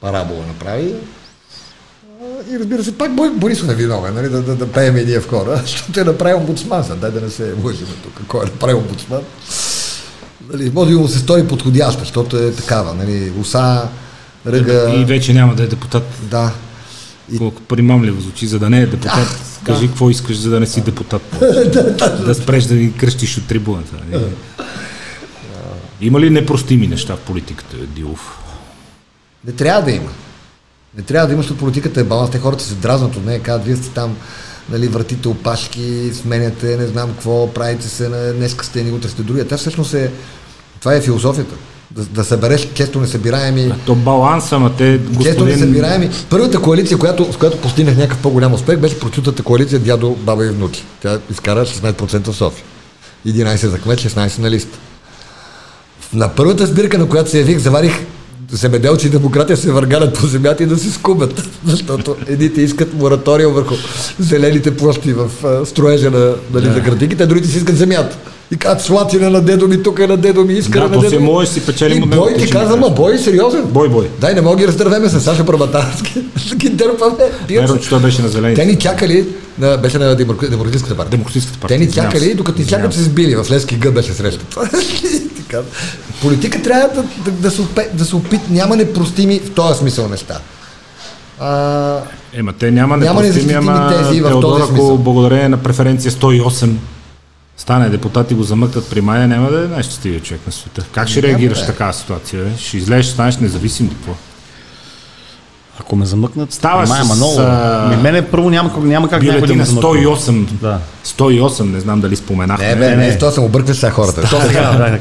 парабола направи. А, И разбира се, пак Борисов е виновен, нали, да, да, да пеем и ние в хора, защото е направил омбудсман. Дай да не се лъжим тук, кой е направил омбудсман. Нали, може би му се стори подходяща, защото е такава. Нали, уса, ръга. И вече няма да е депутат. Да. И- Колко примамливо звучи, за да не е депутат. Кажи какво искаш, за да не си депутат. да спреш да ни кръщиш от трибуната. нали? Има ли непростими неща в политиката, Дилов? Не трябва да има. Не трябва да има, защото политиката е баланс. Те хората се дразнат от нея, казват, вие сте там, нали, въртите опашки, сменяте, не знам какво, правите се, на днеска сте ни, утре сте други. Тя всъщност е, това е философията. Да, да събереш често несъбираеми, То баланса, ма те, често господин... несъбираеми. Първата коалиция, която, с която постигнах някакъв по-голям успех, беше прочутата коалиция дядо, баба и внуки. Тя изкара 16% в София. 11 за кмет, 16 на листа. На първата сбирка, на която се явих, заварих земеделци и демократия се въргалят по земята и да се скубят. Защото едните искат мораториум върху зелените площи в а, строежа на, нали, на градиките, другите си искат земята. И казват, слатина на дедо ми, тук е на дедо ми, иска Да, на то дедо се ми. може, си печелим И от него, бой ти казва, ма бой, сериозен. Бой, бой. Дай, не мога да ги раздървеме с Саша Праматарски. ги дърпаме. Верно, че той беше на зелените. Те ни чакали, на, беше на Демокра- Демократическата партия. Демократическата партия, Те ни чакали, докато ни чакат се сбили. В Левски гъд беше срещата. Политика трябва да, да, да, се, опе, да се опит, няма непростими в този смисъл неща. А, Ема те няма, Няма непростими, ама тези в този Теодор, ако благодарение на преференция 108 стане депутат и го замъкнат при Майя, няма да е най-щастивият човек на света. Как ще реагираш да в е. такава ситуация? Бе? Ще излезеш, ще станеш независим ли какво? Ако ме замъкнат, Става Мая с, Манолова. а, мене първо няма, как- няма как някой да ме замъкне. 108. Да. 108, не знам дали споменахме. не, бе, не, то съм объркваш сега хората. То сега, да,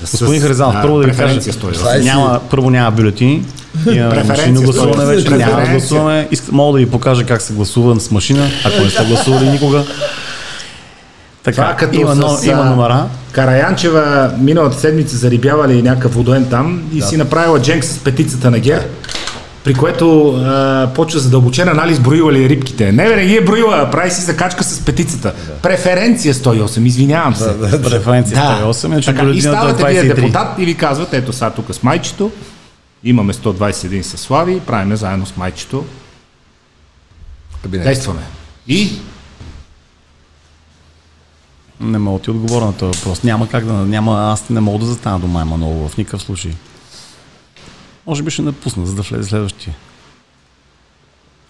Господин Харизанов, първо да ви кажа, 108. няма, първо няма бюлетини, имаме машинно гласуване 108. вече, няма да гласуваме. Мога да ви покажа как се гласува с машина, ако не сте гласували никога. Това Така, като има, но, с, има а, номера. Караянчева миналата седмица зарибявали някакъв водоен там и си направила дженк с петицата на Гер, при което а, почва задълбочен анализ, броила ли е рибките. Не, не ги е броила, прави си закачка с петицата. Преференция 108, извинявам се. Преференция 108, иначе Така, и е ставате вие 23. депутат и ви казват, ето сега тук с майчето, имаме 121 със Слави, правиме заедно с майчето, Кабинет. действаме. И Не мога да ти отговоря на този въпрос. Няма как да... Няма, аз не мога да застана до Май Манолова в никакъв случай. Може би ще напусна, за да влезе следващия.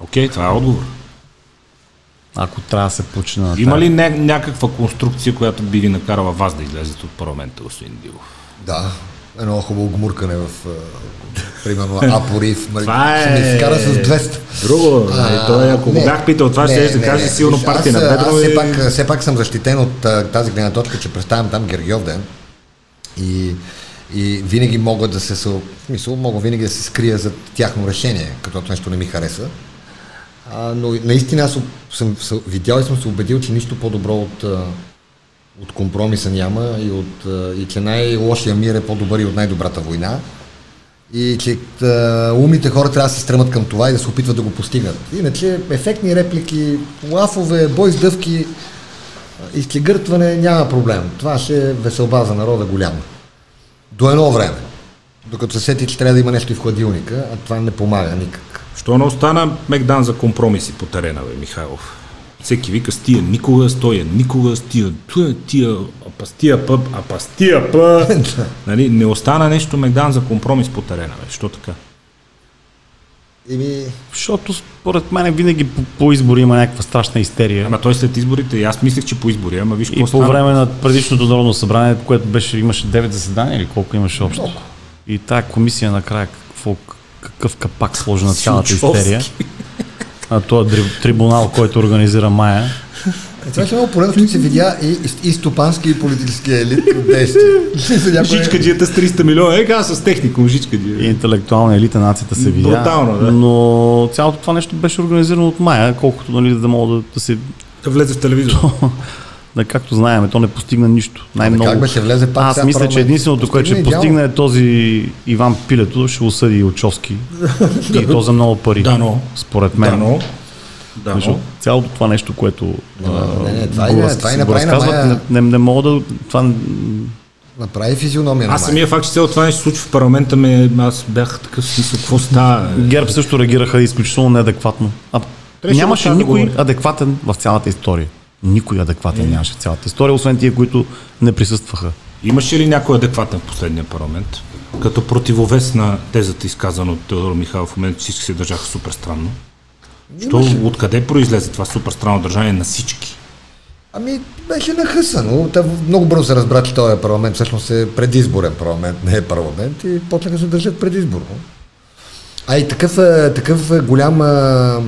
Окей, това е отговор. Ако трябва да се почина на Има ли ня- някаква конструкция, която би ви накарала вас да излезете от парламента, господин Дилов? Да. Едно хубаво гмуркане в а, примерно Апорив. нали, Това ще ми е- изкара с 200. Друго, А, нали, той, ако го не, бях питал това, ще да каже силно партия на Петро Аз все и... пак, все пак съм защитен от а, тази гледна точка, че представям там Гергиов ден и, и винаги мога да се, в смисъл, мога винаги да се скрия за тяхно решение, като нещо не ми хареса. А, но наистина аз съм, съм видял и съм се убедил, че нищо по-добро от, а, от компромиса няма и, от, и че най-лошия мир е по-добър и от най-добрата война. И че а, умните хора трябва да се стремат към това и да се опитват да го постигнат. Иначе ефектни реплики, лафове, бой с дъвки, а, изклигъртване няма проблем. Това ще е веселба за народа голяма. До едно време. Докато се сети, че трябва да има нещо и в хладилника, а това не помага никак. Що не остана Мегдан за компромиси по терена, бе, Михайлов? Всеки вика с тия никога, с тоя никога, с тия, тия, тия, а па с тия пъп, а па с тия пъп. нали, не остана нещо Мегдан за компромис по терена, бе. Що така? Еми, Защото според мен винаги по, по избори има някаква страшна истерия. Ама той след изборите, и аз мислех, че по избори, ама виж И какво по стана. време на предишното народно събрание, което беше, имаше 9 заседания или колко имаше общо. И тая комисия накрая какво, какъв капак сложи на цялата истерия. А този дри- трибунал, който организира Майя. е, това е много поредно, че се видя и, и, и стопански и политически елит от действие. Някой- Жичкаджията с 300 милиона, е, каза с техникум, жичкаджия. И интелектуална елита нацията се видя. Брутално, да. Но цялото това нещо беше организирано от Майя, колкото нали, да мога да, да се Да влезе в телевизор. Да, както знаем, то не постигна нищо. Най-много. как бе, ще влезе пак Аз мисля, че единственото, което ще Постигне е този Иван Пилето, ще осъди Очовски. и то за много пари. Да, но. Според мен. Да, но. Да, но. цялото това нещо, което не, не, това не, го, това и си направи го разказват, не, не, не мога да... Това, Направи физиономия Аз самия факт, че цялото това нещо се случва в парламента, ме, аз бях такъв смисъл, какво става? ГЕРБ също реагираха изключително неадекватно. А, нямаше никой адекватен в цялата история. Никой адекватен нямаше в цялата история, освен тия, които не присъстваха. Имаше ли някой адекватен в последния парламент? Като противовес на тезата, изказана от Теодор Михайлов, в момента всички се държаха супер странно. Що, откъде произлезе това супер странно държание на всички? Ами, беше нахъсано. Та много бързо се разбра, че този парламент всъщност е предизборен парламент, не е парламент и почнаха се държат предизборно. А и такъв, е, такъв е голям... а,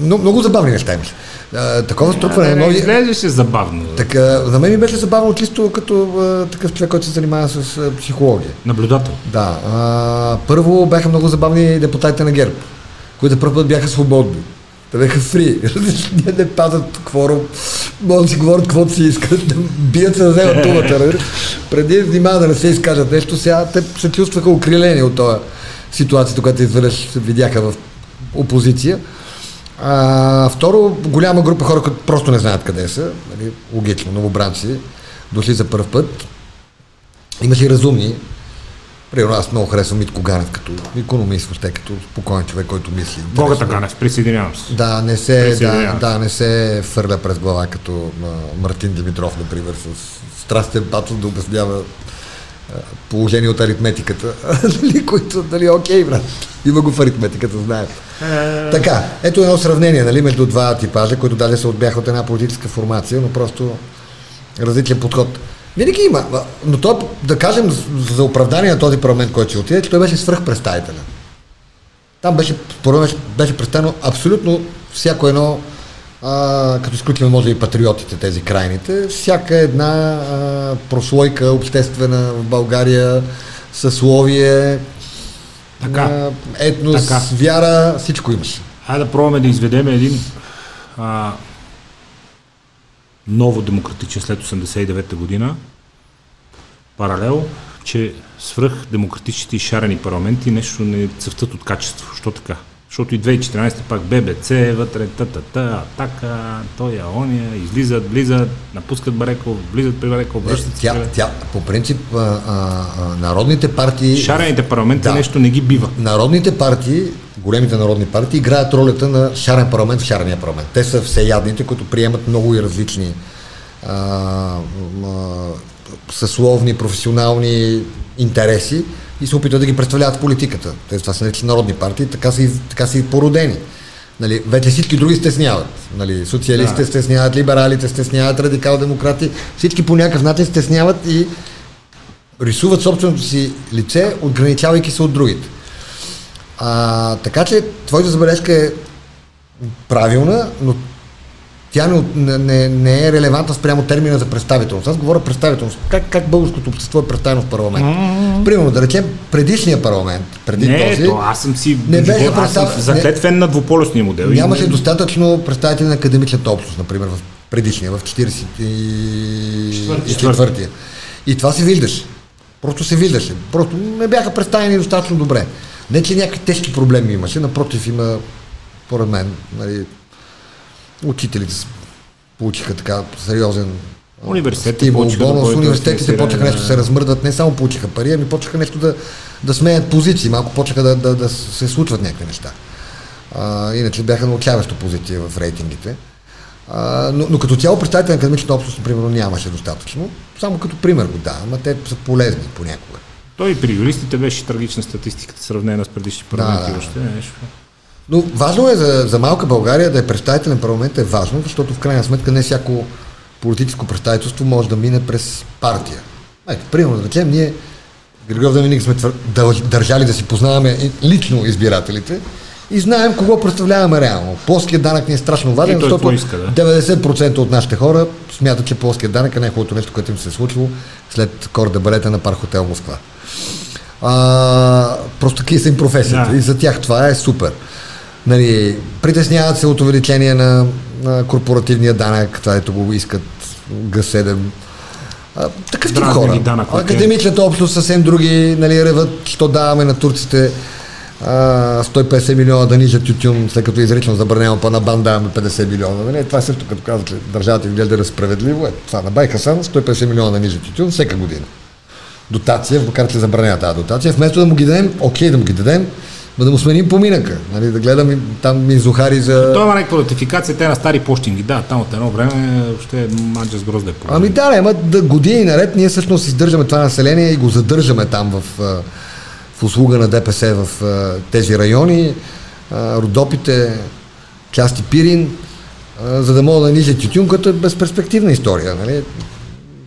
Много, много забавни неща имаше. А, Такова струпване на нови... Изглеждаше забавно. Така, за мен ми беше забавно чисто като а, такъв човек, който се занимава с а, психология. Наблюдател. Да. А, първо бяха много забавни депутатите на ГЕРБ, които за първ път бяха свободни. Те бяха фри. Не, не пазят кворум. Могат да си говорят каквото си искат. Да бият се да вземат думата. Преди внимава да не се изкажат нещо, сега те се чувстваха укрилени от това ситуацията, която изведнъж видяха в опозиция. А, второ, голяма група хора, които просто не знаят къде са, нали, логично, новобранци, дошли за първ път. Имаше и разумни. Примерно аз много харесвам Митко Ганев като економист, въобще като спокоен човек, който мисли. Богата. Ганев, присъединявам се. Да, не се, да, да, не се фърля през глава като а, Мартин Димитров, например, с страстен патос да обяснява положение от аритметиката, нали, които, нали, окей, брат, има го в аритметиката, знаем. Така, ето едно сравнение, нали, между два типажа, които дали се отбяха от една политическа формация, но просто различен подход. Винаги има, но той, да кажем, за оправдание на този парламент, който ще отиде, той беше свръхпредставителен. Там беше, беше, беше представено абсолютно всяко едно, а, като изключим може и патриотите, тези крайните, всяка една а, прослойка обществена в България, съсловие, Така. етнос, Така. вяра, всичко имаше. Хайде да пробваме да изведем един а, ново демократичен след 89-та година паралел, че свръх демократичните и шарени парламенти нещо не цъфтат от качество. Що така? Защото и 2014 пак ББЦ, вътре, та-та-та, атака, той, ония, излизат, влизат, напускат Бареков, влизат при Бареков, връщат се. Тя, по принцип, а, а, народните партии... Шарените парламенти Да. нещо не ги бива. Народните партии, големите народни партии, играят ролята на шарен парламент в шарения парламент. Те са всеядните, които приемат много и различни а, а, съсловни, професионални интереси и се опитват да ги представляват в политиката. Те, това са наричани народни партии, така са и, така са и породени. Нали, вече всички други стесняват. Нали, социалистите Да. стесняват, либералите стесняват, радикал-демократи. Всички по някакъв начин стесняват и рисуват собственото си лице, отграничавайки се от другите. А, така че твоята забележка е правилна, но тя не, не- не, е релевантна спрямо термина за представителност. Аз говоря представителност. Как, как българското общество е представено в парламент? Примерно, да речем, предишния парламент, преди Не, този, то аз съм си не беше представ- заклетвен на двуполюсния модел. и Нямаше не- достатъчно представители на академичната общност, например, в предишния, в 44-тия. И това се виждаше. Просто се виждаше. Просто не бяха представени достатъчно добре. Не, че някакви тежки проблеми имаше, напротив има, поред мен, нали, учителите получиха така сериозен Университетите да бонус. Университетите почнаха нещо да се да. размърдат, не само получиха пари, ами почнаха нещо да, да сменят позиции, малко почнаха да, да, да се случват някакви неща. А, иначе бяха на отчаяваща позиция в рейтингите. А, но, но като цяло представите на академичната общност, примерно, нямаше достатъчно. Само като пример го давам, а те са полезни понякога. Той и при юристите беше трагична статистиката, сравнена с предишни парламенти. да. Още нещо. Но важно е за, за малка България да е представителен парламент е важно, защото в крайна сметка не всяко политическо представителство може да мине през партия. Ето, примерно, да речем, ние Григоров да винаги сме твър... държали да си познаваме лично избирателите и знаем кого представляваме реално. Плоският данък ни е страшно важен, защото иска, да? 90% от нашите хора смятат, че плоският данък е най-хубавото нещо, което им се е случило след корда балета на парк хотел Москва. А, просто такива са им професията Да. и за тях това е супер. Нали, притесняват се от увеличение на, на корпоративния данък, това ето го искат Г7. А, такъв тип хора. данък. Академичната общност съвсем други, нали, реват, що даваме на турците а, 150 милиона да нижат тютюн, след като изрично забранено, па на бан даваме 50 милиона. Нали? Това е също като казват, че държавата ви гледа справедливо. Е, това на Байка Сан 150 милиона да нижат тютюн всека година дотация, макар че забранява тази дотация, вместо да му ги дадем, окей да му ги дадем, но да му сменим поминъка, нали, да гледам там ми зухари за... Той има някаква ратификация, те на стари почтинги. Да, там от едно време ще е манджа с грозде. Ами да, не, ама да години наред ние всъщност издържаме това население и го задържаме там в, в услуга на ДПС в тези райони, Родопите, части Пирин, за да мога да нижа тютюн, като е безперспективна история. Нали?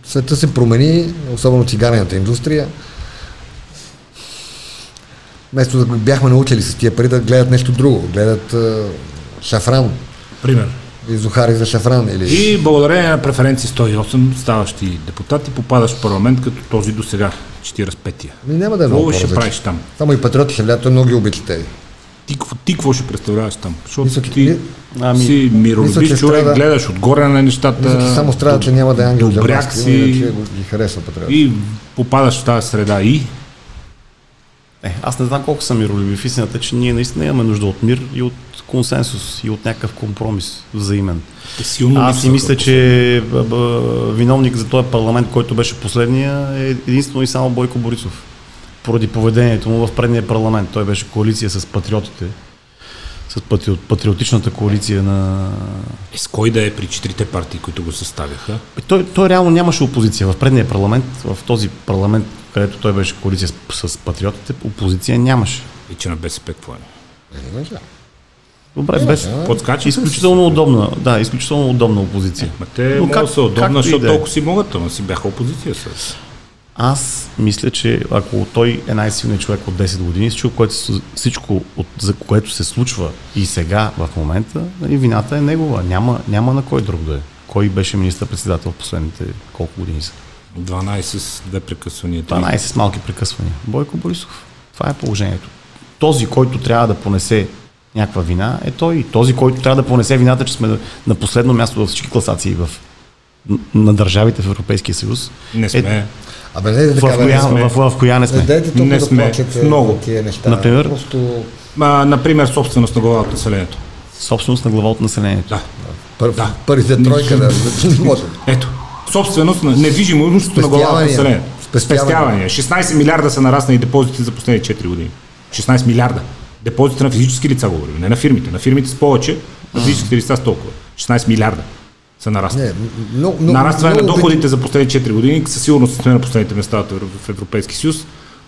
Света се промени, особено цигарената индустрия. Вместо да бяхме научили с тия пари да гледат нещо друго, гледат а, шафран Пример. и зухари за шафран или... И благодарение на преференции 108 ставащи депутати, попадаш в парламент като този до сега, 45-я. Ми няма да е много ще правиш там? Само и патриоти ще влязат, той много ги обича тези. Ти, какво- ти какво ще представляваш там? Защото Мисля, ти ми- Ами, си миролюбив човек, страда- гледаш отгоре на нещата. Мисля, че само страда, че няма да е ангел добряк си иначе ги харесва патриоти. и попадаш в тази среда и Е, аз не знам колко съм миролюбив. Истината че ние наистина имаме нужда от мир и от консенсус и от някакъв компромис взаимен. е силно Аз си мисля, че б- б- виновник за този парламент, който беше последния, е единствено и само Бойко Борисов. Поради поведението му в предния парламент. Той беше коалиция с патриотите, с патри... патриотичната коалиция на... Е, с кой да е при четирите партии, които го съставяха? Той, той реално нямаше опозиция. В предния парламент, в този парламент, където той беше коалиция с, с патриотите, опозиция нямаше. И че на БСП какво е? Добре, без... Подскача Изключително удобна, да, изключително удобна опозиция. Ма те Но как- са удобна, защото е. толкова си могат, ама си бяха опозиция с. Аз мисля, че ако той е най-силният човек от 10 години, всичко, което, се- всичко от, за което се случва и сега в момента, нали, вината е негова. Няма, няма на кой друг да е. Кой беше министър-председател в последните колко години са? 12 с две прекъсвания. три. 12 с малки прекъсвания. Бойко Борисов. Това е положението. Този, който трябва да понесе някаква вина, е той. И този, който трябва да понесе вината, че сме на- последно място във всички класации в, на държавите в Европейския съюз. Не Е, сме. Абе, не, в, коя, сме. в, в, в коя не не сме? дайте Не да сме. плачете Много. на тия неща. Например? Просто А, например, собственост на глава от населението. Собственост на глава от населението. Да. пър, Да. първите тройка да, да може. Ето. Собственост на недвижимо имущество на глава от Спестявания. населението. Спестявания. Спестявания. 16 милиарда са нараснали депозитите за последните 4 години. 16 милиарда. Депозитите на физически лица говорим, не на фирмите. На фирмите с повече, на физическите лица с толкова. 16 милиарда са нараснали. Много, Нарастване на доходите за последните 4 години, със сигурност сме на последните места в Евро- в Европейски съюз.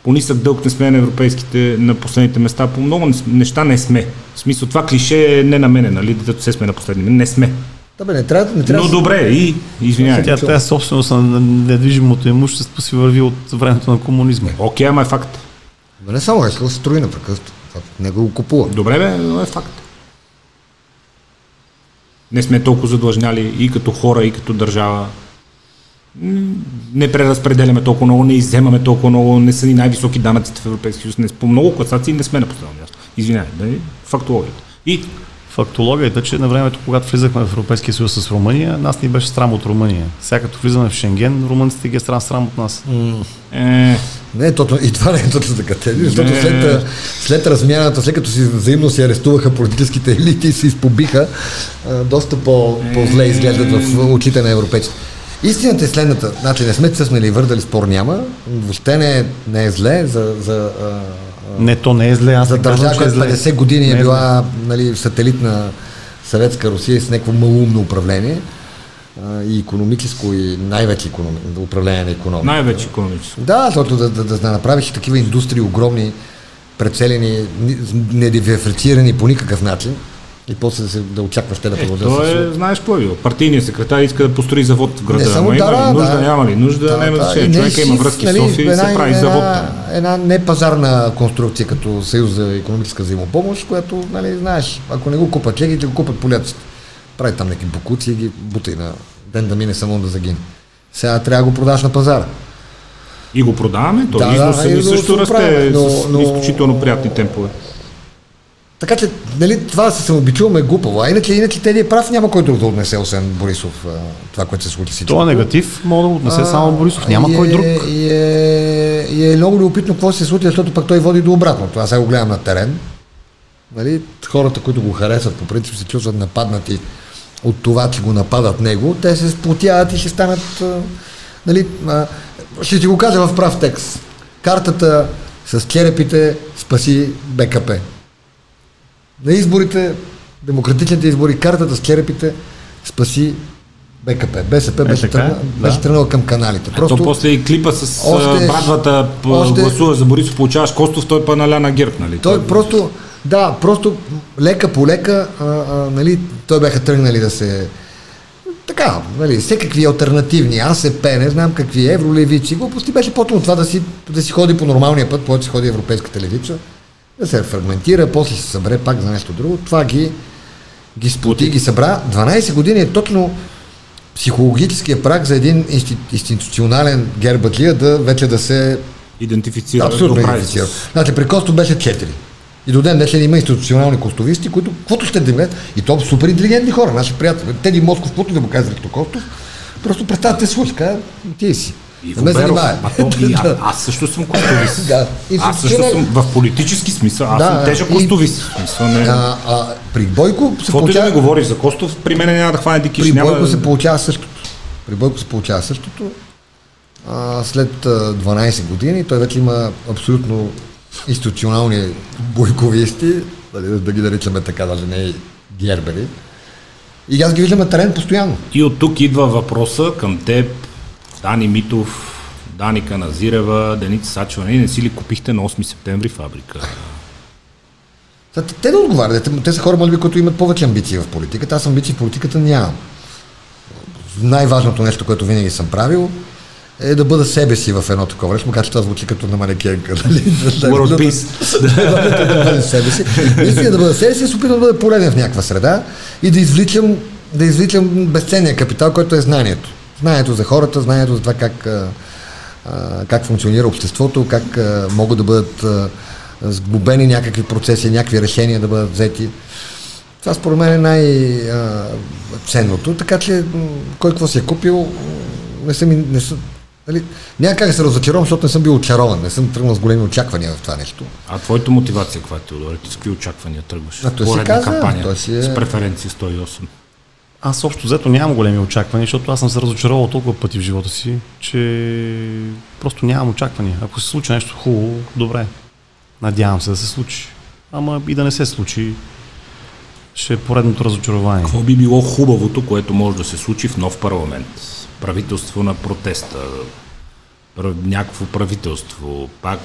По нисък дълг не сме на европейските на последните места. По много неща не сме. В смисъл това клише е не на мене, нали? Дето се сме на последни. Не сме. Да, бе, не трябва, не трябва Но да- добре, и извинявай. Тя тази собственост на недвижимото имущество си върви от времето на комунизма. Окей, ама е факт. Ма не само, Хескел се строи непрекъснато. Това Него го купува. Добре, бе, но е факт. Не сме толкова задлъжняли и като хора, и като държава. Не преразпределяме толкова много, не изземаме толкова много, не са ни най-високи данъците в Европейския съюз. Не, по много класации не сме на последно място. Извинявай, да е фактологията. И Фактологията, че на времето, когато влизахме в Европейския съюз с Румъния, нас ни беше срам от Румъния. Сега като влизаме в Шенген, румънците ги е срам, срам от нас. е, Не точно, и това не е точно така. Те, защото Не. след, след размяната, след като си взаимно си арестуваха политическите елити и се изпобиха, доста по, по-зле изглеждат в очите на европейците. Истината е следната. Значи не сме цъснали и върдали, спор няма. Въобще не е, не е зле за, за, Не, то не е зле, аз за държава, е която зле. 50 години е зле. била нали, сателит на съветска Русия с някакво малумно управление и економическо и най-вече економи, управление на економика. най-вече економическо. Да, защото да, да, да, да направиш такива индустрии огромни, прецелени, ни- недиференцирани по никакъв начин и после да, се, да очакваш те да Е, продължат. то със- е, знаеш какво е било. Партийният секретар иска да построи завод в града. Не само Ама да, има да, ли нужда, да. няма ли нужда, Да, няма да, значение. и не Човека има връзки нали, в София и се прави завод. Една, една непазарна конструкция като Съюз за економическа взаимопомощ, която, нали, знаеш, ако не го купат чехите, го купат поляците. Прави там някакви букуци и ги бутай на ден да мине само да загине. Сега трябва да го продаш на пазара. И го продаваме, то Да, да, да, ни също расте правим, но- с но- изключително приятни темпове. Така че, нали, това да се самообичуваме е глупаво. А иначе, иначе Теди е прав, няма кой друг да отнесе, освен Борисов, това, което се случи всичко. То е негатив, мога да отнесе А, само Борисов. Няма и кой е, друг. И е, и е много любопитно какво се случи, защото пък той води до обратното. Аз сега го гледам на терен. Нали, хората, които го харесват, по принцип се чувстват нападнати от това, че го нападат него, те се сплотяват и ще станат. Нали, ще ти го кажа в прав текст. Картата с черепите спаси БКП. На изборите, демократичните избори, картата с черепите спаси БКП. БСП беше, така е, тръгна, да. беше тръгнала към каналите. Просто... То после и клипа с Още- брадвата още- гласува за Борисов, получаваш Костов, той па наля на герб, нали? Той просто, да, просто лека по лека, а, а, нали, той бяха тръгнали да се така, нали, всекакви альтернативни, АСП, не знам какви, евролевици, глупости беше по това да си, да си ходи по нормалния път, по който си ходи европейската левица, да се фрагментира, после се събере пак за нещо друго. Това ги, ги сплоти, ги събра. 12 години е точно психологическия прак за един инсти, институционален гербатлия да вече да се Идентифицира. Абсолютно идентифицира. Значи при Костов беше 4. И до ден днешен има институционални костовисти, които, каквото ще да и то супер интелигентни хора, наши приятели. Теди Москов, каквото да му казали като Костов, просто представят те случай, казва, ти си. И Не ме занимава. а то, и, а, аз също съм костовист. Да. И аз също съм в политически смисъл, аз Да, съм тежък и- костовист. Смисъл, не... А, а, при Бойко се Каквото и да ми получава, говориш за Костов, при мен няма да хване дикиш. при няма... Бойко се получава същото. При Бойко се получава същото. А, след а, 12 години той вече има абсолютно институционални бойковисти, дали, да ги наричаме така, даже не и гербери. И аз ги виждам на терен постоянно. И от тук идва въпроса към теб, Дани Митов, Дани Каназирева, Деница Сачева. Не, не си ли купихте на 8 септември фабрика? Та, те да отговарят. Те, те са хора, може би, които имат повече амбиции в политиката. Аз амбиции в политиката нямам. Най-важното нещо, което винаги съм правил, е да бъда себе си в едно такова нещо, макар че това звучи като на манекенка. Нали? World Peace. да бъда себе си. Наистина да бъда себе си, се опитам да бъда полезен в някаква среда и да извличам, да извличам безценния капитал, който е знанието. Знанието за хората, знанието за това как, как функционира обществото, как могат да бъдат сглобени някакви процеси, някакви решения да бъдат взети. Това според мен е най-ценното. Така че кой какво си е купил, не съм, не съм Нали, няма как да се разочаровам, защото не съм бил очарован, не съм тръгнал с големи очаквания в това нещо. А твоята мотивация каква е, Теодор? Ти с какви очаквания тръгваш? А той си каза, той си е- с преференция 108. Аз общо взето нямам големи очаквания, защото аз съм се разочаровал толкова пъти в живота си, че просто нямам очаквания. Ако се случи нещо хубаво, добре. Надявам се да се случи. Ама и да не се случи, ще е поредното разочарование. Какво би било хубавото, което може да се случи в нов парламент? Правителство на протеста, пр- някакво правителство, пак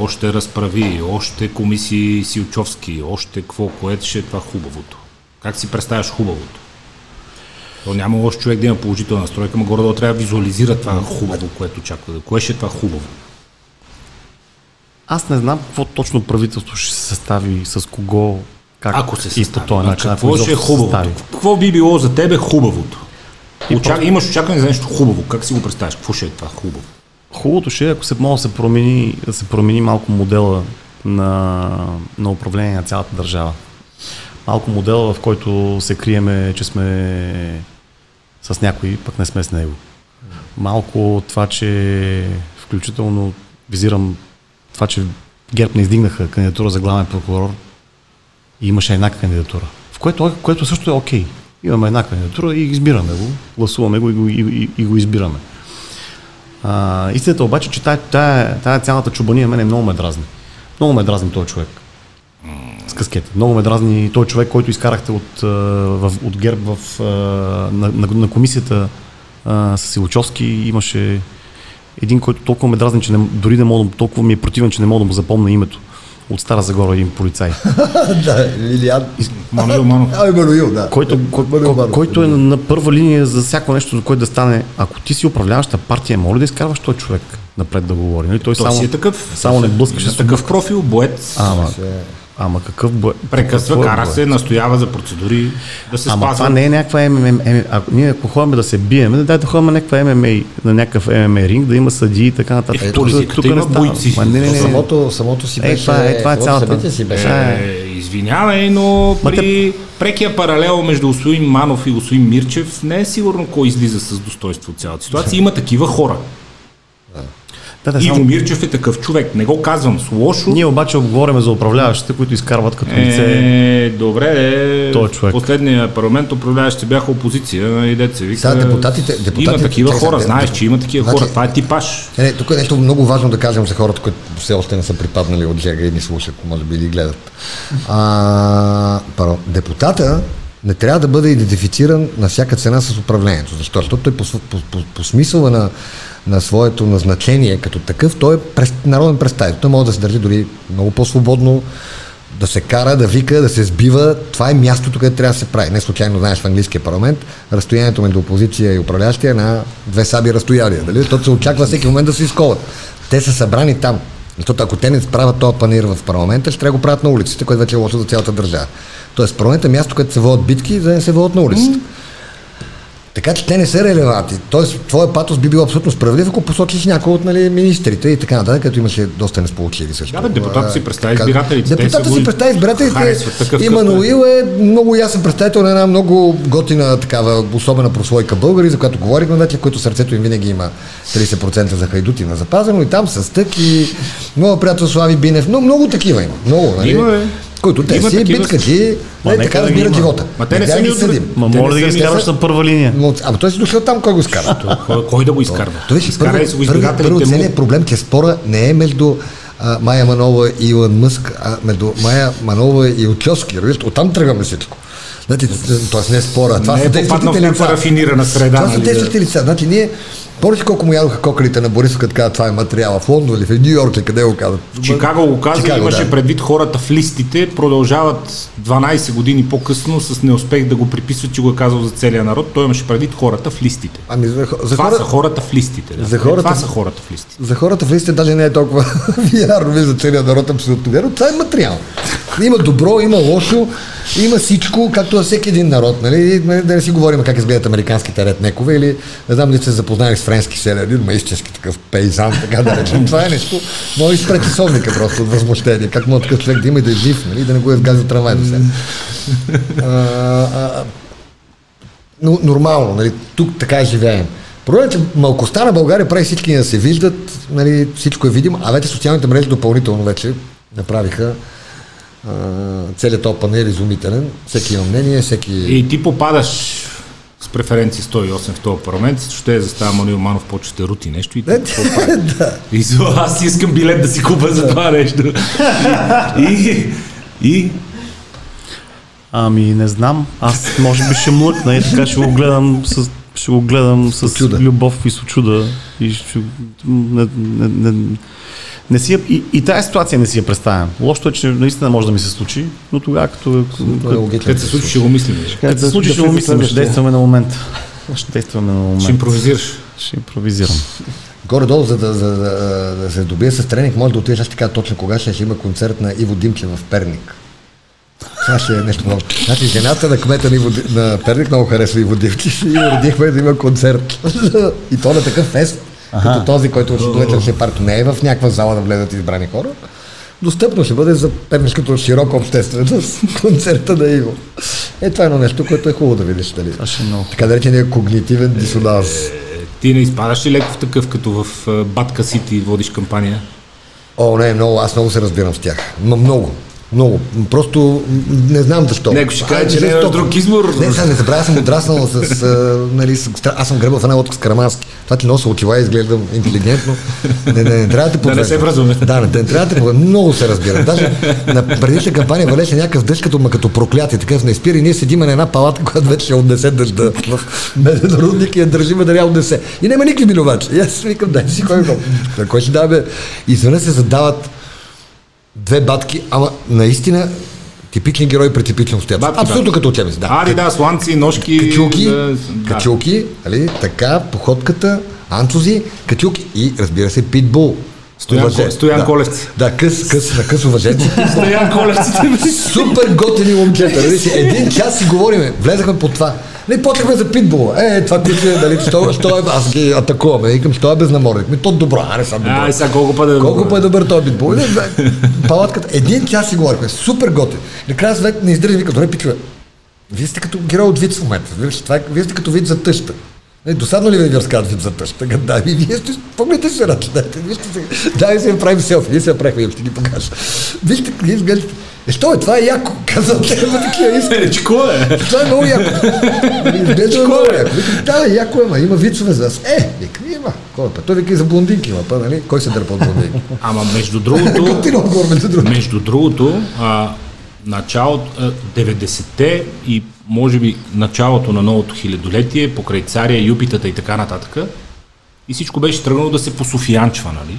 още разправи, още комисии Силчовски, още какво, което ще е това хубавото? Как си представяш хубавото? То няма лош човек да има положителна настройка, но горе трябва да визуализира това хубаво, което очаква. Кое ще е това хубаво? Аз не знам какво точно правителство ще се състави, с кого, как Ако се и състави. по този Значи, начин. какво ще е хубавото? Какво би било за тебе хубавото? И Очак... просто- Имаш очакване за нещо хубаво. Как си го представяш? Какво ще е това хубаво? Хубавото ще е, ако се може да се промени, да се промени малко модела на, на управление на цялата държава. Малко модела, в който се криеме, че сме с някой, пък не сме с него. Малко това, че включително визирам това, че ГЕРБ не издигнаха кандидатура за главен прокурор и имаше една кандидатура. В което, което също е окей. Имаме една кандидатура и избираме го, гласуваме го и го, и, и, и го избираме. А, истината обаче, че тая, тая, тая цялата чубания мене много ме дразни. Много ме дразни този човек. С каскета. Много ме дразни този човек, който изкарахте от, а, в, от ГЕРБ в, а, на, на, на комисията а, с Илчовски. Имаше един, който толкова ме дразни, че не, дори не мога, да- толкова ми е противен, че не мога да му запомня името. От Стара Загора един полицай. да, Лилиан. Мануил Манов. Ай, Мануил, да. който, кой, кой, Манов. който е на, първа линия за всяко нещо, за което да стане. Ако ти си управляваща партия, моля да изкарваш този човек напред да говори. Нали? Той, Той само, си е такъв. само не блъскаше Е такъв профил, боец. Ама, ама какъв бе? Прекъсва, какво е кара бе? се, настоява за процедури, да се Ама спазва. това не е някаква ММА. ММА. Ако ние ако ходим да се биеме, да дай да ходим на някаква ММА, на някакъв ММА ринг, да има съдии и така нататък. Е, Тук- политиката тук има не става. бойци. Ма, не, не, не. Самото, самото си Е, беше... това е- това е цялата. си беше... Е, извинявай, но Ма при прекия паралел между господин Манов и господин Мирчев не е сигурно кой излиза с достоинство от цялата ситуация. Има такива хора. Да, да, Иво само, Мирчев е такъв човек. Не го казвам с лошо. ние обаче говорим за управляващите, които изкарват като лице. Е, добре, е, Той човек. последния парламент управляващите бяха опозиция и деца вика. Сега депутатите- депутатите- има такива чакай, хора, знаеш, че има такива значи- хора. Това е типаж. Не, не, тук е нещо много важно да кажем за хората, които все още не са припаднали от жега и ни слушат, може би или гледат. А, пардон, депутата не трябва да бъде идентифициран на всяка цена с управлението. Защо? Защото той по, по, по, по смисъла на, на своето назначение като такъв, той е народен представител. Той може да се държи дори много по-свободно, да се кара, да вика, да се сбива. Това е мястото, където трябва да се прави. Не случайно знаеш в английския парламент, разстоянието между опозиция и управляващия е на две саби разстояние. Дали? Защото се очаква всеки момент да се изковат. Те са събрани там. Защото ако те не правят този панир в парламента, ще трябва да го правят на улиците, което вече е лошо за цялата държава. Тоест, парламент е място, където се водят битки, за да не се водят на улицата. Така че те не са релевантни. Тоест, твоя патос би бил абсолютно справедлив, ако посочиш някой от нали, министрите и така нататък, като имаше доста несполучливи също. Да, бе, си представи избирателите. Те Депутата си представи избирателите. Имануил е много ясен представител на една много готина такава особена прослойка българи, за която говорихме вече, които сърцето им винаги има 30% за хайдути на запазено и там с тък и много приятел Слави Бинев, но много такива има. Много, нали? Има, бе. Които те Има си такива биткачи, Ма, нали, нека така разбират живота. Ма те не са ги съдим. Ма моля да са ги изкарваш са- на първа линия. Но, ама той си дошъл там, кой го изкара? Кой, кой да го изкарва? То виж, Изкарай си първо, първо, му. целият проблем, че спора не е между а, Майя Манова и Илон Мъск, а между Майя Манова и. Разбираш, оттам тръгваме всичко. Значи, т.е. не е спора. Това Не са е в действащите лица. рафинирана среда. Това са нали, действащите лица. Значи ние, помниш колко му ядоха кокалите на Борисов, като каза това е материала в Лондон или в Нью Йорк, къде го казват? Чикаго го каза, Чикаго, имаше да. предвид хората в листите, продължават 12 години по-късно с неуспех да го приписват, че го е казал за целия народ. Той имаше предвид хората в листите. Ами за, за, Това хора, са хората в листите. Да. За Е, хората- Това са хората в листите. за хората в листите даже не е толкова вярно, вижда целият народ абсолютно вярно. Това е материал. Има добро, има лошо, има всичко, както за всеки един народ. Нали? Нали, Да не си говорим как изгледат американските реднекове или не знам дали сте се запознали с френски селянин, ма истински такъв пейзан, така да речем. Това е нещо, може и спре часовника просто от възмущение. Как може такъв човек да има и да е жив, нали? да не го е вгазил трамвай до сега. Но, нормално, нали, тук така живеем. Проблемът е, че малкостта на България прави всички да се виждат, нали, всичко е видимо, а вече социалните мрежи допълнително вече направиха целият този панел изумителен. Всеки има мнение, всеки... И ти попадаш с преференции 108 в този парламент, ще е застава Мануил Манов, почвате рути нещо и ти какво прави? И за- аз искам билет да си купя за това нещо. И, и Ами не знам. Аз може би ще млъкна и така ще го гледам с, ще го гледам с любов и с очуда. И ще, не, не, не, Не си, и, и тази ситуация не си я представям. Лошото е, че наистина може да ми се случи, но тогава като, е. Като се случи, ще го мислим. като се случи, ще го мислим, ще действаме на момента. Ще действаме на момента. Ще импровизираш. Ще импровизирам. Горе-долу, за да, за, да, да се добие с тренинг, може да отидеш, аз така точно кога ще, ще има концерт на Иво Димчев в Перник. Това ще е нещо много. Значи жената на кмета на, Иво, на Перник много харесва Иво Димчев и уредихме да има концерт. и то на такъв фест, като този, който до вечер ще парто не е в някаква зала да влезат избрани хора. Достъпно ще бъде за пернишкото широка общественост концерта на Иво. Е, това е едно нещо, което е хубаво да видиш. Дали. Е. Така наречения когнитивен дисонанс. Ти не изпадаш ли леко в такъв, като в Батка Сити водиш кампания? О, не, много, аз много се разбирам с тях. М- много. Много. Просто не знам защо. Някой ще каже, че не е друг избор. Не, сега не забравя, съм отраснал с, а, нали, с, аз съм гребал в една лодка с Карамански. Това ти нося очила и изглеждам интелигентно. Не, не, не, трябва да те Да не се връзваме. Да, не, не трябва да те подвеждам. Много се разбирам. Даже на предишна кампания валеше някакъв дъжд като, ма като проклятие. Такъв не спира и ние седиме на една палатка, която вече отнесе дъжда в рудник и я държиме да я отнесе. И няма никакви минувачи. И аз викам, дай си кой. На кой ще дава, бе? И изведнъж се задават две батки, ама наистина типични герои при типични обстоятелства. Абсолютно батки. като учебници. Да. Ади, да, сланци, ножки. Качулки, да, да. качулки, нали, така, походката, анцузи, качулки и разбира се питбул. Стоян Въже- Стоян да. Колевци. Да, къс, къс, на къс уваженци. Стоян Колевците. Супер готини момчета. Един час си говориме, влезахме по това. Не почнахме за питбул. Е, това куче, нали, що, що е, аз ги атакуваме. Викам, що е безнаморник. Ми, то добро, а не съм добро. Ай, сега колко пъти да Колко път е добър този питбул? Не, Палатката, един час си говорихме, супер готин. Накрая свет не издържа, вика, добре, пичове, вие сте като герой от вид в момента. Това е, вие сте като вид за тъща. Не, досадно ли ви е да разказват вид за тъща? Да, и вие сте, помните се дайте, вижте се, дай си направим селфи, ние се направихме, ще ги покажа. Вижте, вие изглеждате, е, що е, това е яко, казвам, те има такива искри. Речко е. Това е много яко. Изглежда много яко. Викам, да, яко е, ма има вицове за нас. Е, вика, има. Кой е, па? Той вика и за блондинки, ма, па, нали? Кой се дърпа от блондинки? Ама между другото, между другото. между другото, а, началото, а, 90-те и може би началото на новото хилядолетие, покрай царя, юпитата и така нататък, и всичко беше тръгнало да се пософиянчва, нали?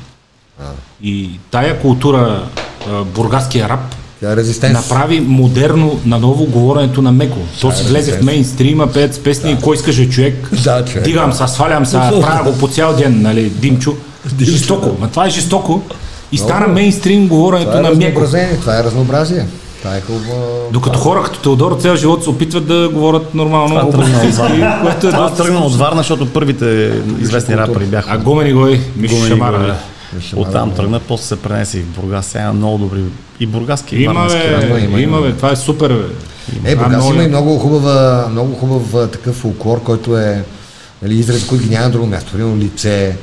И тая култура, а, бургаския рап, Тя е резистенс. направи модерно наново говоренето на меко. То си влезе в мейнстрима, пеят с песни, кой искаше човек, Да, човек. дигам се, свалям се, правя го по цял ден, нали, Димчо. Жестоко, ма това е жестоко. И стана мейнстрим говоренето Това е на меко. това е разнообразие. Това е хубаво. Докато хора като Теодор цял живот се опитват да говорят нормално Варна. което е Това доста... тръгна от Варна, защото първите известни рапъри бяха А Гумени Гой, Мишо Гумени Шамара. Оттам тръгна, после се пренесе и в Бургас. Сега има много добри и бургаски, и Има, бе, има, има, има. бе, това е супер, бе. Е, Бургас много има и много хубава, много хубав такъв фолклор, който е нали, израз, който ги няма на друго място. Примерно лице,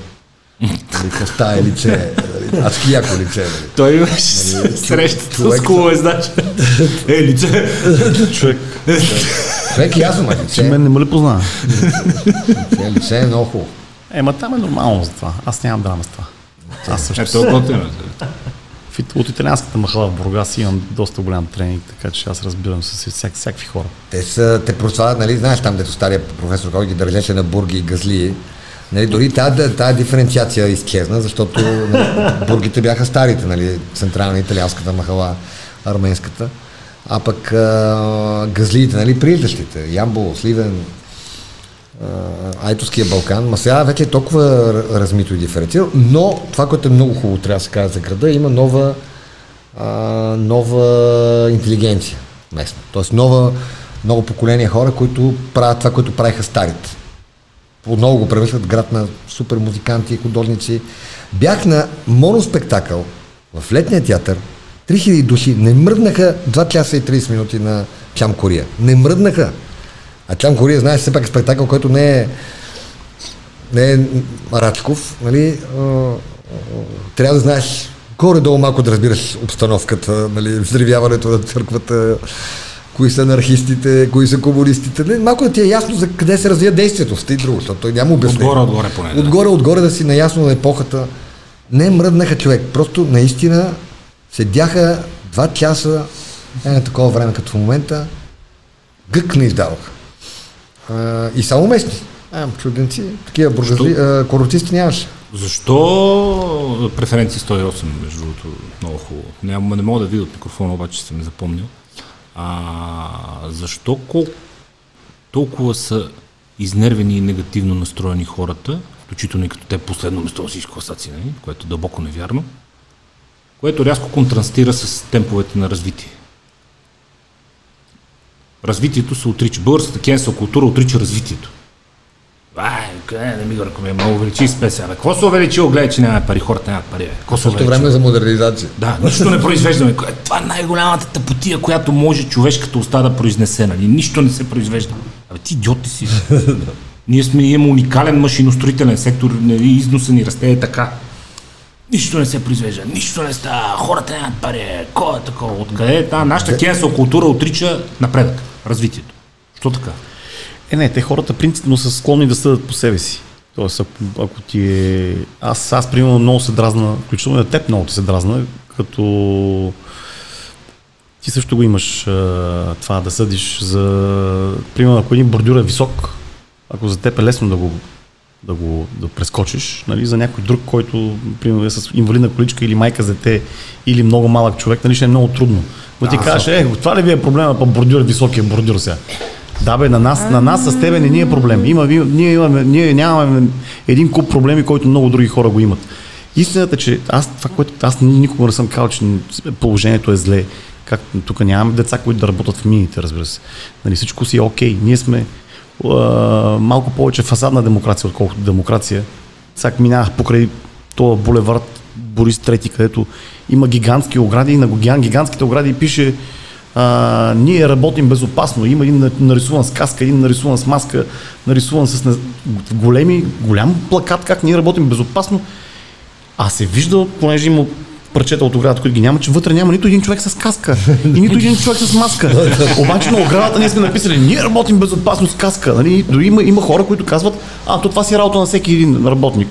нали, коста е лице, нали, адски яко лице. Нали. Той имаше срещата с човек- кулове, значи. Е, лице. Човек, Човек ясно, ма лице, мен не му ли познава? лице, лице е много хубаво. Е, ма там е нормално за това. Аз нямам драма с това. Аз също. Е, то готино. Ит- От италианската махала в Бургас имам доста голям тренинг, така че аз разбирам с всяк, всякакви хора. Те са, те прославят, нали, знаеш там, дето стария професор, който ги държеше на бурги и газли, нали, дори тази, тази диференциация изчезна, защото нали, бургите бяха старите, нали, централна италианската махала, арменската, а пък а, газлиите, нали, прилитащите, Ямбол, Сливен, Айтоския Балкан, ма сега вече е толкова размито и диференцирано, но това, което е много хубаво, трябва да се каже за града, има нова, а, нова интелигенция местна. Тоест нова, ново поколение хора, които правят това, което правиха старите. Отново го превръщат град на супер музиканти, художници. Бях на моноспектакъл в летния театър, 3000 души не мръднаха 2 часа и 30 минути на Чам Кория. Не мръднаха. А Чам Кория, знаеш, все пак е спектакъл, който не е не е Рачков, нали, трябва да знаеш горе-долу малко да разбираш обстановката, нали, взривяването на църквата, кои са анархистите, кои са комунистите. Не, малко да ти е ясно за къде се развия действието, сте и друго, защото той няма обяснение. Отгоре, отгоре поне. да. Отгоре, отгоре да си наясно на епохата. Не мръднаха човек, просто наистина седяха два часа, е на такова време като в момента, гък не издаваха. А, и само местни. А, чуденци, такива буржуази, коротисти нямаше. Защо преференции 108, между другото, много хубаво. Няма, не мога да видя от микрофона, обаче съм запомнил. А, защо кол... толкова са изнервени и негативно настроени хората, включително и като те последно место във всички класации, нали? което е дълбоко невярно, което рязко контрастира с темповете на развитие. Развитието се отрича. Българската кенсел култура отрича развитието. Ай, къде не ми го ръкомия, много увеличи с песен. Какво се увеличило? Гледай, че няма пари, хората нямат пари. Какво се Също увеличило? време за модернизация. Да, нищо не произвеждаме. Това е най-голямата тъпотия, която може човешката уста да произнесе. Нали? Нищо не се произвежда. Абе ти идиот си? Ние сме имаме уникален машиностроителен сектор, нали, износа ни расте е така. Нищо не се произвежда, нищо не става, хората нямат пари, кой е такова, откъде е та? Нашата кенсел култура отрича напредък, развитието. Що така? Е, не, те хората принципно са склонни да съдат по себе си. Тоест, ако, ако ти е... Аз, аз, примерно, много се дразна, включително и на теб много ти се дразна, като ти също го имаш а, това да съдиш за... Примерно, ако един бордюр е висок, ако за теб е лесно да го да го да прескочиш, нали, за някой друг, който примерно е с инвалидна количка или майка за дете или много малък човек, нали, ще е много трудно. Но ти кажеш, е, това ли ви е проблема, па бордюр, високия бордюр сега. Да бе, на нас, на нас с тебе не ни е проблем. Има, ние, имаме, ние нямаме един куп проблеми, който много други хора го имат. Истината е, че аз това, което аз никога не съм казал, че положението е зле. Как, тук нямаме деца, които да работят в мините, разбира се. Нали, всичко си е окей. Ние сме а, малко повече фасадна демокрация, отколкото демокрация. Сега минах покрай този булевард Борис Трети, където има гигантски огради и на гигант- гигантските огради пише а, ние работим безопасно. Има един на- нарисуван с каска, един нарисуван с маска, нарисуван с големи, голям плакат как ние работим безопасно. А се вижда, понеже има парчета от оградата, които ги няма, че вътре няма нито един човек с каска и нито един човек с маска. Обаче на оградата ние сме написали, ние работим безопасно с каска. Нали? Дори има, има хора, които казват, а, то това си е работа на всеки един работник.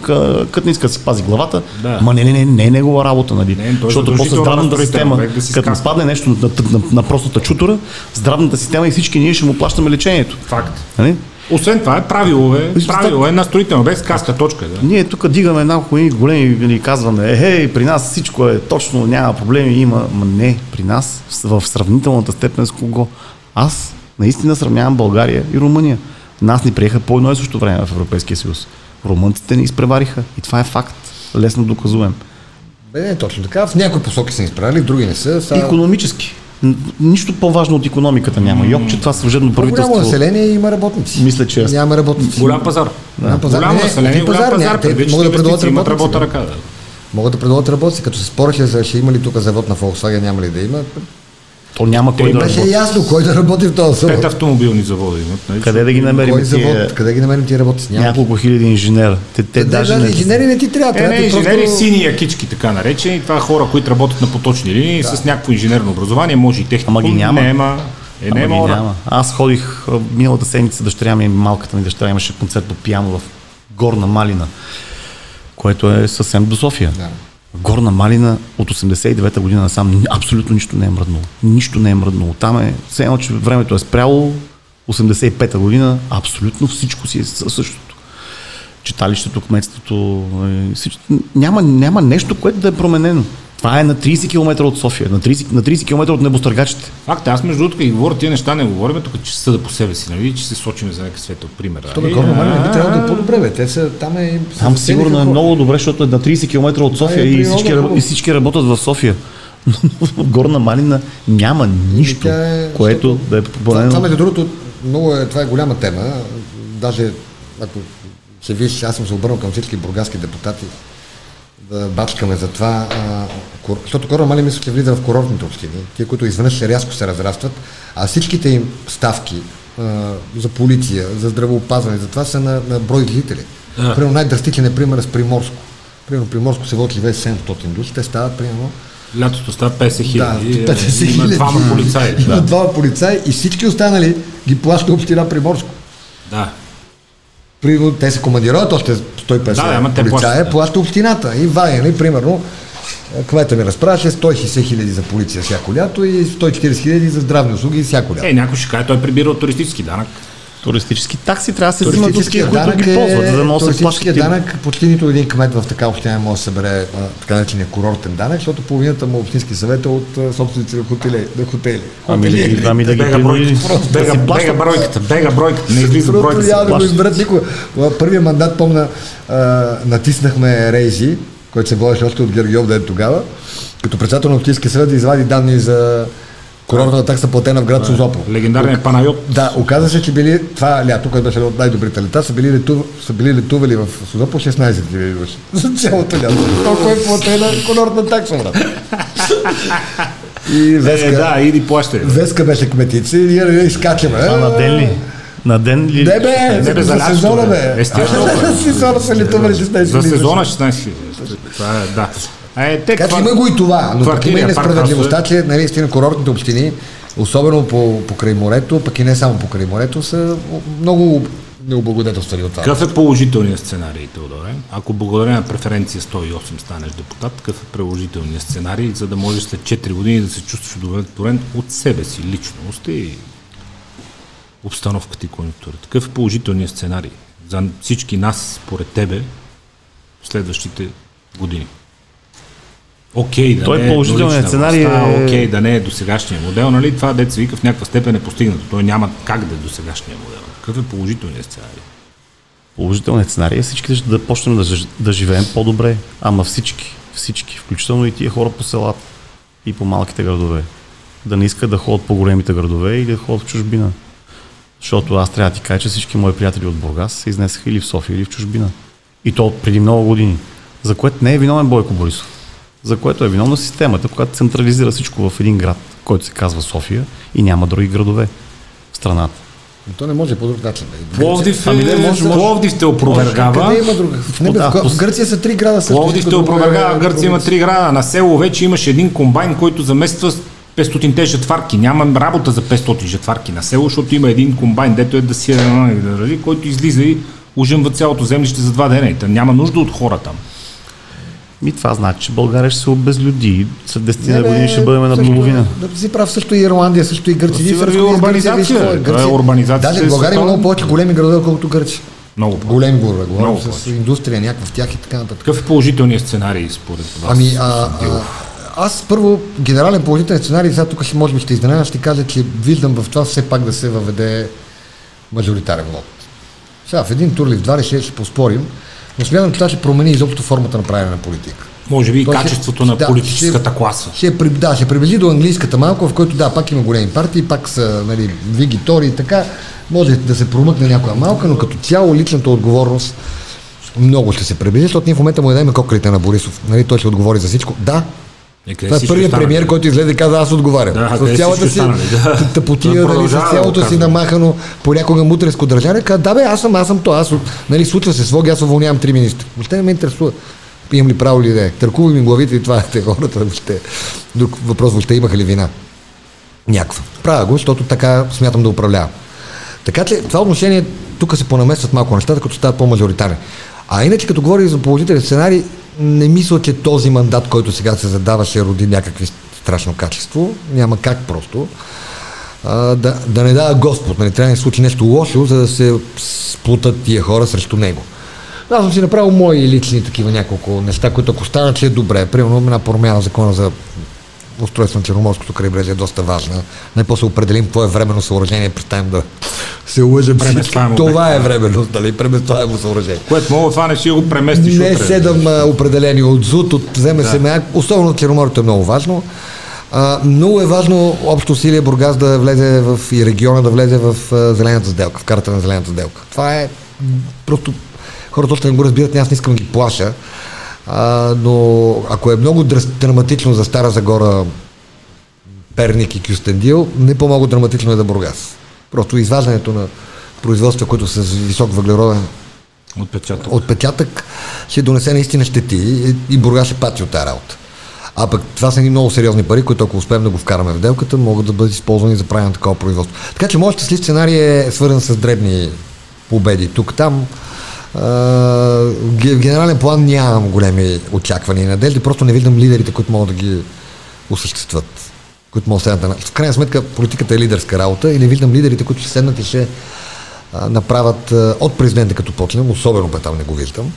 Като не иска да си пази главата, Да. ма не, не, не, не е негова работа. Нали? Не, е Защото после здравната на система, да като скаска. падне нещо на, на, на, на простата чутора, здравната система и всички ние ще му плащаме лечението. Факт. Нали? Освен това е правило, е, правило е на строително, без каска точка. Да. Ние тук дигаме няколко едни големи и казваме, е, хей, при нас всичко е точно, няма проблеми, има. Ма не, при нас в сравнителната степен с кого? Аз наистина сравнявам България и Румъния. Нас ни приеха по едно и също време в Европейския съюз. Румънците ни изпревариха и това е факт. Лесно доказуем. Бе, не е точно така. В някои посоки са изправили, в други не са. Са... Економически. Нищо по-важно от економиката няма. Йок, че това служебно Голямо правителство. население има работници. Мисля, че Няма работници. Голям пазар. Голям пазар. Голям Не, население, голям пазар пазар. Те могат да предлагат работници, работа да. ръка. Да. Могат да предлагат работници, като се спореха за ще има ли тук завод на Volkswagen, няма ли да има. То няма кой да Беше работи. ясно кой да работи в този завод. Пет автомобилни завода имат. Нали? Къде да ги намерим? Кой тия завод? Къде ги намерим тия работници? Няма. Няколко хиляди инженера. Те, те Те, даже не... инженери не ти трябва. Е, не, ти инженери, просто... сини якички, така наречени. Това хора, които работят на поточни линии с някакво инженерно образование, може и технико. Ама ги няма. Нема. Е, Ама нема ги няма. Аз ходих миналата седмица, дъщеря ми, малката ми дъщеря имаше концерт по пиано в Горна Малина, което е съвсем до София. Да. Горна Малина от 89-та година насам абсолютно нищо не е мръднало. Нищо не е мръднало. Там е, все едно, че времето е спряло, 85-та година, абсолютно всичко си е съ- същото. Читалището, кметството, е, всичко, няма, няма нещо, което да е променено. Това е на 30 км от София, на 30, на 30 км от небостъргачите. Факт, е, аз между другото, и говоря тия неща, не говорим тук, че съда по себе си, нали, че се сочим за някакъв светъл пример. То бе, нали? Горна Малина би А, трябвало да е по-добре, бе. Те са там е... Там сигурно е много добре, защото е на 30 км от София е и, всички, и всички работят в София. Но в Горна Малина няма нищо, тя е- което да е Това, това, попълнено. между другото, много е, това е голяма тема. Даже, ако се виж, аз съм се обърнал към всички бургаски депутати да бачкаме за това, а, защото Горна Мали мисля, че влиза в курортните общини, тия, които изведнъж рязко се разрастват, а всичките им ставки а, за полиция, за здравеопазване, за това са на, на брой жители. Да. Примерно най-драстичен е пример с Приморско. Примерно Приморско се води живее 700 души, те стават примерно Лятото става 50 хиляди. да, 50 Има хиляди. двама полицаи. Има Да. двама полицаи и всички останали ги плаща община Приморско. да. Примерно, те се командироват още 150 Да, полицая, да. плаща общината. И вади, нали, примерно, кмета ми разправяше 160 хиляди за полиция всяко лято и 140 хиляди за здравни услуги всяко лято. Е, някой ще каже, той прибира от туристически данък. Туристически такси трябва да се взимат от тия, които данък ги е, ползват, за да могат да се плащат. данък почти нито един кмет в така община не може да събере така наречения курортен данък, защото половината му общински съвет е от а, собствениците на хотели. На хотели. Ами, да, ами да ги Бега Бега, бройката, бега бройката, не излиза бройката. няма да го изберат никога. Първия мандат, помня, а, натиснахме Рейзи, който се водеше още от Георгиов ден тогава, като председател на Общинския съвет да извади данни за курортната такса платена в град Созопол. Легендарният Панайот. Да, оказа се, че били, това лято, което беше от най-добрите лета, са били, лету, са били летували в Созопол 16 хиляди души. За цялото лято. Толкова е платена курортна такса, брат. И Е, Веска, да, иди плащай. Веска беше кметица и ние изкачаме. А на ден ли? На ден ли? Не бе, Не, бе, за, сезона бе. Естествено, За сезона са летували 16 За сезона 16 хиляди. Това е, да. Е, те, Така че има го и това, но пък има и несправедливостта, че нали, наистина курортните общини, особено по, покрай морето, пък и не само покрай морето, са много необлагодетелствани от това. Какъв е положителният сценарий, Теодоре? Ако благодарение на преференция 108 станеш депутат, какъв е положителният сценарий, за да можеш след 4 години да се чувстваш удовлетворен от себе си, личност и обстановката и конъюнктурата? Какъв е положителният сценарий за всички нас, според тебе, в следващите години? Окей, да Той не е положителният сценарий е- Окей, да не е досегашния модел, нали? Това деца вика в някаква степен е постигнато. Той няма как да е досегашния модел. Какъв е положителният сценарий? Положителният сценарий е всички да почнем да, да живеем по-добре. Ама всички, всички, включително и тия хора по селата и по малките градове. Да не искат да ходят по големите градове и да ходят в чужбина. Защото аз трябва да ти кажа, че всички мои приятели от Бургас се изнесаха или в София, или в чужбина. И то преди много години. За което не е виновен Бойко Борисов. За което е виновна системата, която централизира всичко в един град, който се казва София и няма други градове в страната. Но то не може по друг начин. бе. Пловдив, Ами не, може, може. Пловдив те опровергава. Къде има друга? В, не, Да, в, Гърция са три града също. Пловдив те опровергава. Гърция има три града. На село вече имаш един комбайн, който замества 500-те жетварки. Няма работа за 500 жетварки на село, защото има един комбайн, дето е да си е, нали, да ради, който излиза и ужимва цялото землище за два дена. Та няма нужда от хора там. Ми това значи, че България ще се обезлюди. След 10 Не, бе, години ще бъдем на половина. Да си прав също и Ирландия, също и Гърция. си Ние върви Гърция, урбанизация, е. е урбанизация, Даже в е България има световна. много повече големи градове, колкото Гърция. Много по Големи города, говорим с повече. индустрия някаква в тях и така нататък. Какъв е положителният сценарий според вас? Ами, а, а, аз първо, генерален положителен сценарий, сега тук ще може би ще изненадам, ще кажа, че виждам в това все пак да се въведе мажоритарен вод. Сега в един тур или в два решение ще поспорим, но смятам, че това ще промени изобщо формата на правене на политика. Може би и Той ще- качеството на да, политическата ще- класа. Ще, да, ще приближи до английската малко, в който да, пак има големи партии, пак са нали, Виги, Тори и така. Може да се промъкне някоя малка, но като цяло личната отговорност много ще се приближи, защото ние в момента му дадем кокалите на Борисов. Нали, той ще отговори за всичко. Да, Е, това е първият премиер, който излезе и каза, аз отговарям. Да, с цялата си да. тъпотия, Той нали, с да цялото си намахано понякога мутреско държане, каза, да бе, аз съм, аз съм то, аз нали, случва се своги, аз уволнявам три министри. Въобще не ме интересува. Имам ли право или не. Търкувам им главите и това е хората. Въобще. Друг въпрос, въобще имаха ли вина? Някаква. Правя го, защото така смятам да управлявам. Така че това отношение тук се понаместват малко нещата, като стават по-мажоритарни. А иначе, като говорим за положителен сценарий, не мисля, че този мандат, който сега се задава, ще роди някакви страшно качество. Няма как просто. А, да, да не дава Господ, нали, трябва да не случи нещо лошо, за да се сплутат тия хора срещу него. Аз съм си направил мои лични такива няколко неща, които ако станат, ще е добре. Примерно една промяна в закона за устройство на Черноморското крайбрежие е доста важна. Най-после определим какво е временно съоръжение, представим да се лъжем Това е временно, нали, преместваемо съоръжение. Което мога това не ще го преместиш Не а, определени от ЗУТ, от вземе да. особено Черноморието е много важно. А, много е важно общо усилие Бургас да влезе в и региона да влезе в а, зелената сделка, в карта на зелената сделка. Това е просто хората още не го разбират, аз не искам да ги плаша. А, но ако е много драматично за Стара Загора, Перник и Кюстендил, не по-малко драматично е за Бургас. Просто изваждането на производства, които са с висок въглероден Отпечатък. отпечатък ще донесе наистина щети и, и Бургас ще пати от тази работа. А пък това са едни много сериозни пари, които ако успеем да го вкараме в делката, могат да бъдат използвани за правене на такова производство. Така че моят щастлив сценарий е свързан с дребни победи. Тук-там а, ге- в генерален план нямам големи очаквания и надежди, просто не виждам лидерите, които могат да ги осъществят. Които могат да седнат на... В крайна сметка политиката е лидерска работа и не виждам лидерите, които ще седнат и ще направят от президента като почнем, особено там не го виждам,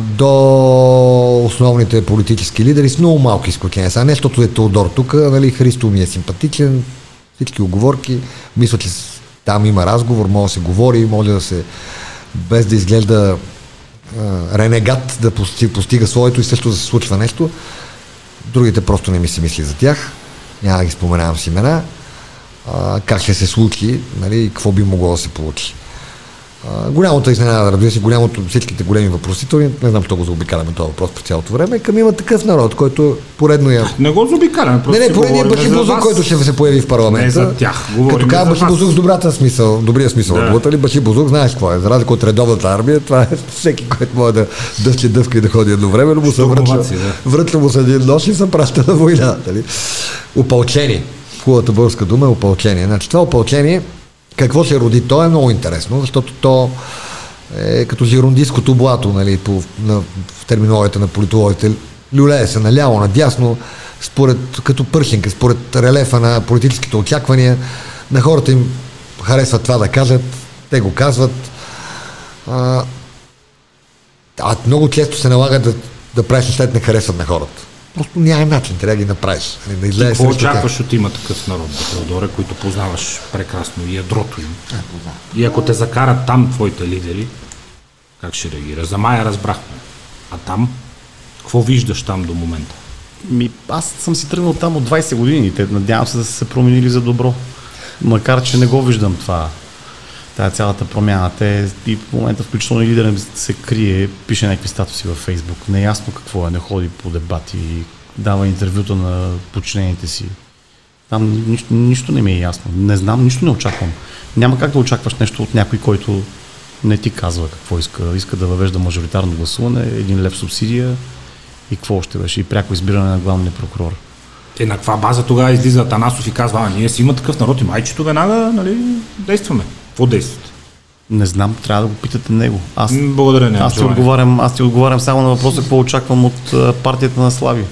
до основните политически лидери с много малки изключения. Сега защото е Теодор тук, нали, Христо ми е симпатичен, всички оговорки, мисля, че там има разговор, може да се говори, може да се, без да изглежда а, ренегат, да пости- постига своето и също да се случва нещо. Другите просто не ми се мисли за тях. Няма да ги споменавам с имена. А, как ще се случи, нали, какво би могло да се получи. А, голямото изненада, разбира се, голямото, всичките големи въпросителни, не знам, що го заобикаляме този въпрос през цялото време, към има такъв народ, който поредно я... Не го заобикаляме, просто Не, не, поредният говорим Баши за Бузук, вас. който ще се появи в парламента. Не за тях, говорим Като казва за Баши вас. Бузук с добрата смисъл, добрия смисъл Да. от думата, ли Баши Бузук, знаеш какво е. За разлика от редовната армия, това е всеки, който може да дъвче дъвка и да ходи едновременно, му се връчва, да. връчва му се един нож и се праща на война. Нали? Опълчение. Хубавата българска дума е опълчение. Значи това опълчение, какво ще роди то е много интересно, защото то е като жирондийското блато, нали, по, на, в терминологията на политологите. Люлее се наляво, надясно, според, като пършинка, според релефа на политическите очаквания. На хората им харесва това да кажат, те го казват. А, а много често се налага да, да правиш които не харесват на хората. Просто няма начин, трябва да ги направиш. нали, Да излезеш Какво очакваш от има такъв народ, бе, Теодоре, които познаваш прекрасно и ядрото им? И ако те закарат там твоите лидери, как ще реагира? За Мая разбрахме. А там? Какво виждаш там до момента? Ми, аз съм си тръгнал там от 20 години. Те надявам се да са се променили за добро. Макар, че не го виждам това. Тая цялата промяна. Те и в момента включително и лидерът се крие, пише някакви статуси във Фейсбук. Неясно какво е, не ходи по дебати, дава интервюта на подчинените си. Там нищо, нищо не ми е ясно. Не знам, нищо не очаквам. Няма как да очакваш нещо от някой, който не ти казва какво иска. Иска да въвежда мажоритарно гласуване, един лев субсидия и какво още беше? И пряко избиране на главния прокурор. Те на каква база тогава излиза Атанасов и казва, а ние си има такъв народ и майчето веднага, нали, действаме. Какво действате? Не знам, трябва да го питате него. Аз, Благодаря, аз, ти, отговарям, аз ти отговарям само на въпроса какво очаквам от а, партията на Слави.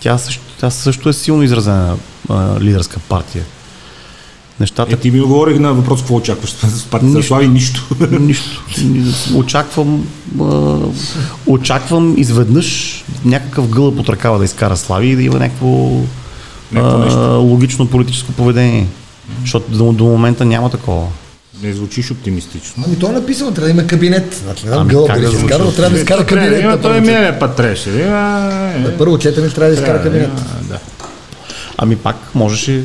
Тя също, тя също е силно изразена а, лидерска партия. Нещата Е, ти ми отговорих на въпрос, какво очакваш с партията Нищо. Слави? Нищо. Нищо. Очаквам, а, очаквам изведнъж някакъв гълъб от ръкава да изкара Слави и да има някакво Някакво а, логично политическо поведение. Защото до, до момента няма такова. Не звучиш оптимистично. Ами то е написано, трябва да има кабинет. Значи, не знам, Ами, гълъб дали да звучи? изкара, но трябва да изкара кабинет. Има, на той четене. мине път трябваше. ли? А, е, На първо четене трябва да изкара кабинет. да. Ами пак можеше...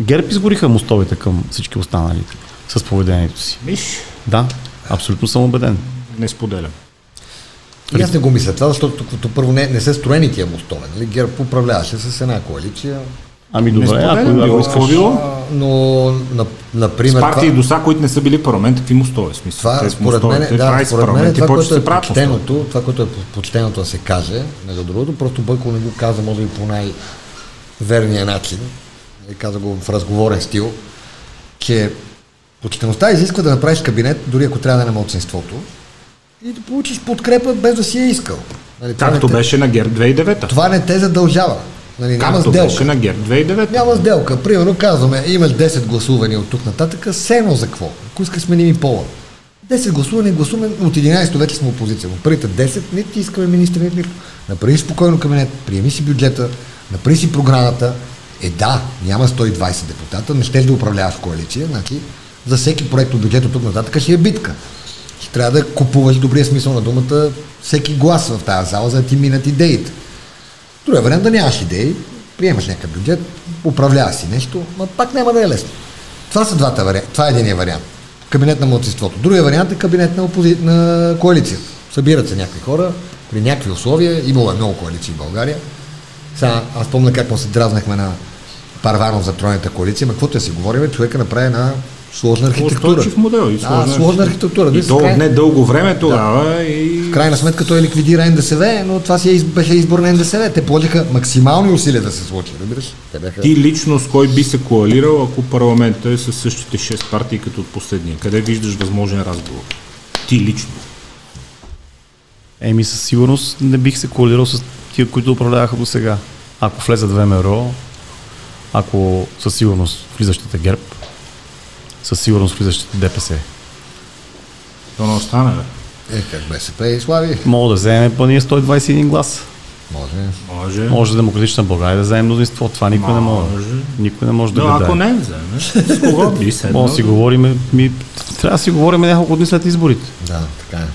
ГЕРБ изгориха мостовете към всички останали с поведението си. Виж, Да, абсолютно съм убеден. не споделям. И аз не го мисля това, защото първо не, не са строени тия мостове. Нали? ГЕРБ управляваше с една коалиция. Ами добре, ако, споделям, ако било, искаш... какво било? А, но, на, например, С партии това, доса, които не са били парламент, какви мостове? В Смисъл, това Те според мен, да, според мен и това, което е почтеното, това, което е почтеното да се каже, между другото, просто Бойко не го каза, може би по най-верния начин, и каза го в разговорен стил, че почтеността изисква да направиш кабинет, дори ако трябва да е на младсинството, и да получиш подкрепа без да си я искал. Нали, Както те- беше на ГЕРБ 2009. Това не те задължава. Нали, няма Както сделка. беше на ГЕРБ 2009. Няма сделка. Примерно казваме, имаш 10 гласувани от тук нататък, сено за какво? Ако искаш сменим и пола. 10 гласувани, гласуваме, от 11 вече сме опозиция. Но първите 10 не ти искаме министри, нито нищо. Направи спокойно кабинет, приеми си бюджета, направи си програмата. Е да, няма 120 депутата, не ще да управляваш коалиция, значи за всеки проект от бюджет от тук нататък ще е битка. Ще трябва да купуваш добрия смисъл на думата всеки глас в тази зала, за да ти минат идеите. Другия вариант да нямаш идеи, приемаш някакъв бюджет, управляваш си нещо, но пак няма да е лесно. Това са двата варианта. Това е единия вариант. Кабинет на младсинството. Другия вариант е кабинет на, опози... на коалицията. Събират се някакви хора при някакви условия. Имало е много коалиции в България. Сега, аз помня как му се дразнахме на Парванов за тройната коалиция, но каквото я си говорим, човека направи една сложна архитектура. Устойчив модел. И Да, сложна, сложна архитектура. И то край- не дълго време тогава. И... в крайна сметка той ликвидира НДСВ, но това си е, беше избор на НДСВ. Те положиха максимални усилия да се случи, разбираш? Те бяха... Ти лично с кой би се коалирал, ако парламентът е с същите 6 партии като от последния? Къде виждаш възможен разговор? Ти лично. Еми със сигурност не бих се коалирал с тия, които управляваха до сега. Ако влезат ВМРО, ако със сигурност влизащите ГЕРБ, със сигурност влизащите ДПС. То не остана, бе. Е, как БСП и Слави. Мога да вземем пъния 121 глас. Може. Може. Може демократична България да вземе мнозинство. Това никой не може. Може. Никой не може да Да, гадае. ако не вземе, с кого би седнал? Може да си говорим, ми, трябва да си говорим няколко дни след изборите. Да, така е.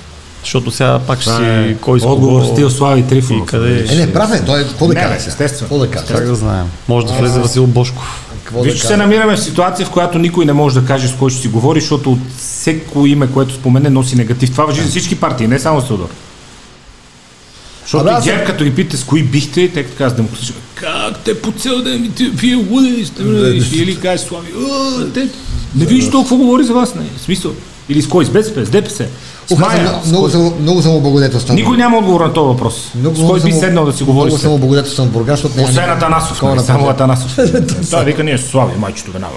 Защото сега пак ще си е кой с отговор стил Слави Трифонов. Къде- Е, не, прав е. Той какво да Не, каже? естествено. Какво да каже? Как да знаем? Може да влезе Васил Бошков. Какво Виж, да че се намираме в ситуация, в която никой не може да каже с кой ще си говори, защото от всеко име, което спомене, носи негатив. Това въжи за всички партии, не само с Теодор. Защото аз- ГЕРБ, като ги питате с кои бихте, те като казват демократично, как те по цел ден, те, вие луди сте, или каже Слави, «О, те, не виждаш толкова говори за вас, не, смисъл. Или с кой, с БСП, с ДПС, с Ух, аз Мая, съм с много, съм, много съм облагодетелстван. Никой няма отговор на този въпрос. Много, С кой би седнал да си говори Много съм облагодетелстван в Бургас, защото няма Освен Атанасов, такова нали, само. Атанасов. Той вика, ние с Слави, майчето веднага.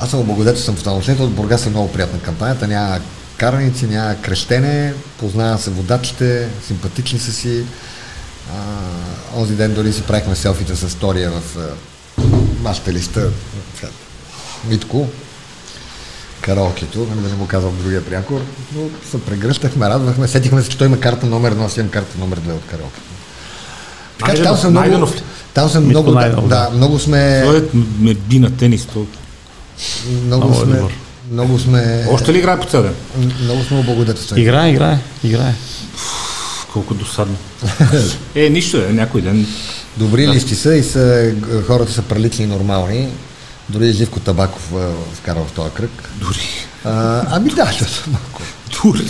Аз съм облагодетелстван в това отношение, от Бургас е много приятна кампанията, няма караници, няма крещене, познава се водачите, симпатични са си. А, онзи ден дори си правихме селфита с Тория в а, нашата листа. Сега, Митко, караокето, да не му казвам другия прякор, но се прегръщахме, радвахме, сетихме се, че той има карта номер 1, аз имам карта номер 2 от караокето. Така че там съм много, там съм Митко много, да, да, да. много сме, Той е ме би на тенис. То... много Много сме, много сме, Още ли играе по цел много сме облагодетелствани. Играе, играе, играе. Колко досадно. е, нищо е, някой ден. Добри листи са и са, хората са прилични и нормални. Дори Живко Табаков а, вкара в този кръг. Дори. А, ами да, защото са малко, Дори.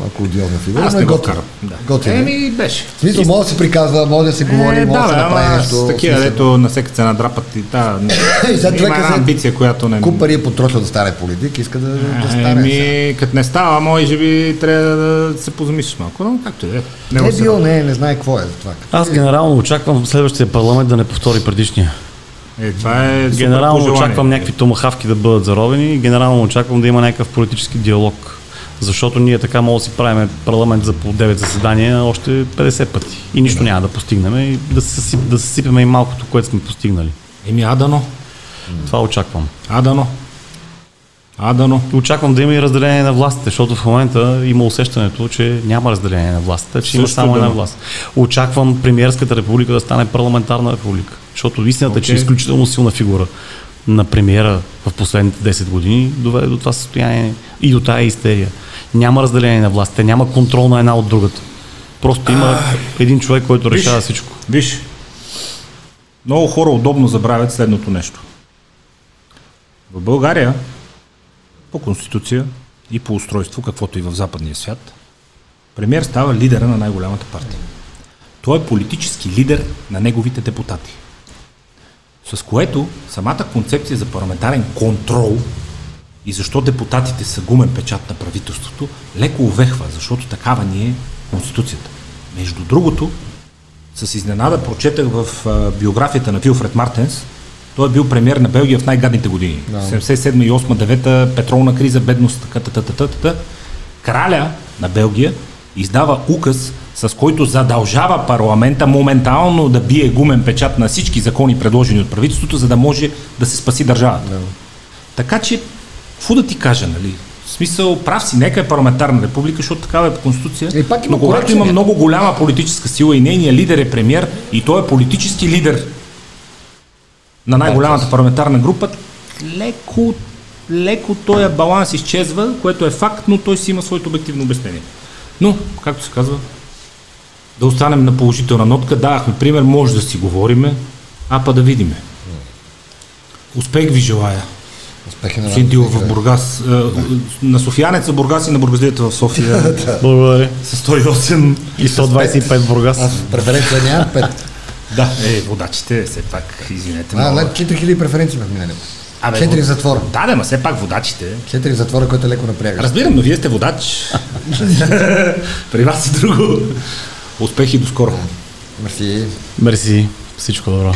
малко одиозна фигура. Аз е не го вкарам. Да. Готин. е. Еми, беше. В смисъл, може да се приказва, може да се говори, е, може да да, се направи нещо. с такива, дето на всяка цена драпат и да. И сега има човека една амбиция, която не... Куп пари е потрошил да стане политик, иска да, да стане. Еми, като не става, може би трябва да се позамислиш малко, но както и да е. Не е бил, не, не знае какво е за това. Аз генерално очаквам следващия парламент да не повтори предишния. Е, това е Генерално пожелание. очаквам някакви томахавки да бъдат заровени и генерално очаквам да има някакъв политически диалог. Защото ние така може да си правим парламент за по 9 заседания още 50 пъти. И нищо няма да постигнем и да се, съсип, да се сипеме и малкото, което сме постигнали. Еми, адано. Това очаквам. Адано. Адано. Очаквам да има и разделение на властите, защото в момента има усещането, че няма разделение на властите, че има Също само да. една власт. Очаквам премиерската република да стане парламентарна република, защото истината е, че е изключително силна фигура на премиера в последните 10 години доведе до това състояние и до тая истерия. Няма разделение на властите, няма контрол на една от другата. Просто има един човек, който Виж. решава всичко. Виж, много хора удобно забравят следното нещо. В България, по конституция и по устройство, каквото и в западния свят, премьер става лидера на най-голямата партия. Той е политически лидер на неговите депутати. С което самата концепция за парламентарен контрол и защо депутатите са гумен печат на правителството, леко увехва, защото такава ни е Конституцията. Между другото, с изненада прочетах в биографията на Вилфред Мартенс. Той е бил премьер на Белгия в най-гадните години. 77 и 8 9 петролна криза, бедност, така, така, така, така. Краля на Белгия издава указ, с който задължава парламента моментално да бие гумен печат на всички закони, предложени от правителството, за да може да се спаси държавата. Така че, какво да ти кажа, нали? В смисъл, прав си, нека е парламентарна република, защото такава е по конституция. И пак има но когато има много голяма политическа сила и нейният лидер е премьер и той е политически лидер на най-голямата парламентарна група, леко, леко този баланс изчезва, което е факт, но той си има своето обективно обяснение. Но, както се казва, да останем на положителна нотка, давахме пример, може да си говориме, а па да видиме. Успех ви желая. Успехи на Дилов в. Бургас, е, на Софиянеца в Бургас и на бургазлията в София Благодаря. с 108. И 125 в Бургас. Аз преференция нямам пет. Да, е, водачите, все пак, извинете. А, много. лед 4000 преференции в миналия. Абе, Четири вод- в затвора. Да, да, ма все пак водачите. Четири в затвора, който е леко напрягащ. Разбирам, но вие сте водач. При вас е друго. Успехи до скоро. Мерси. Мерси. Всичко добро.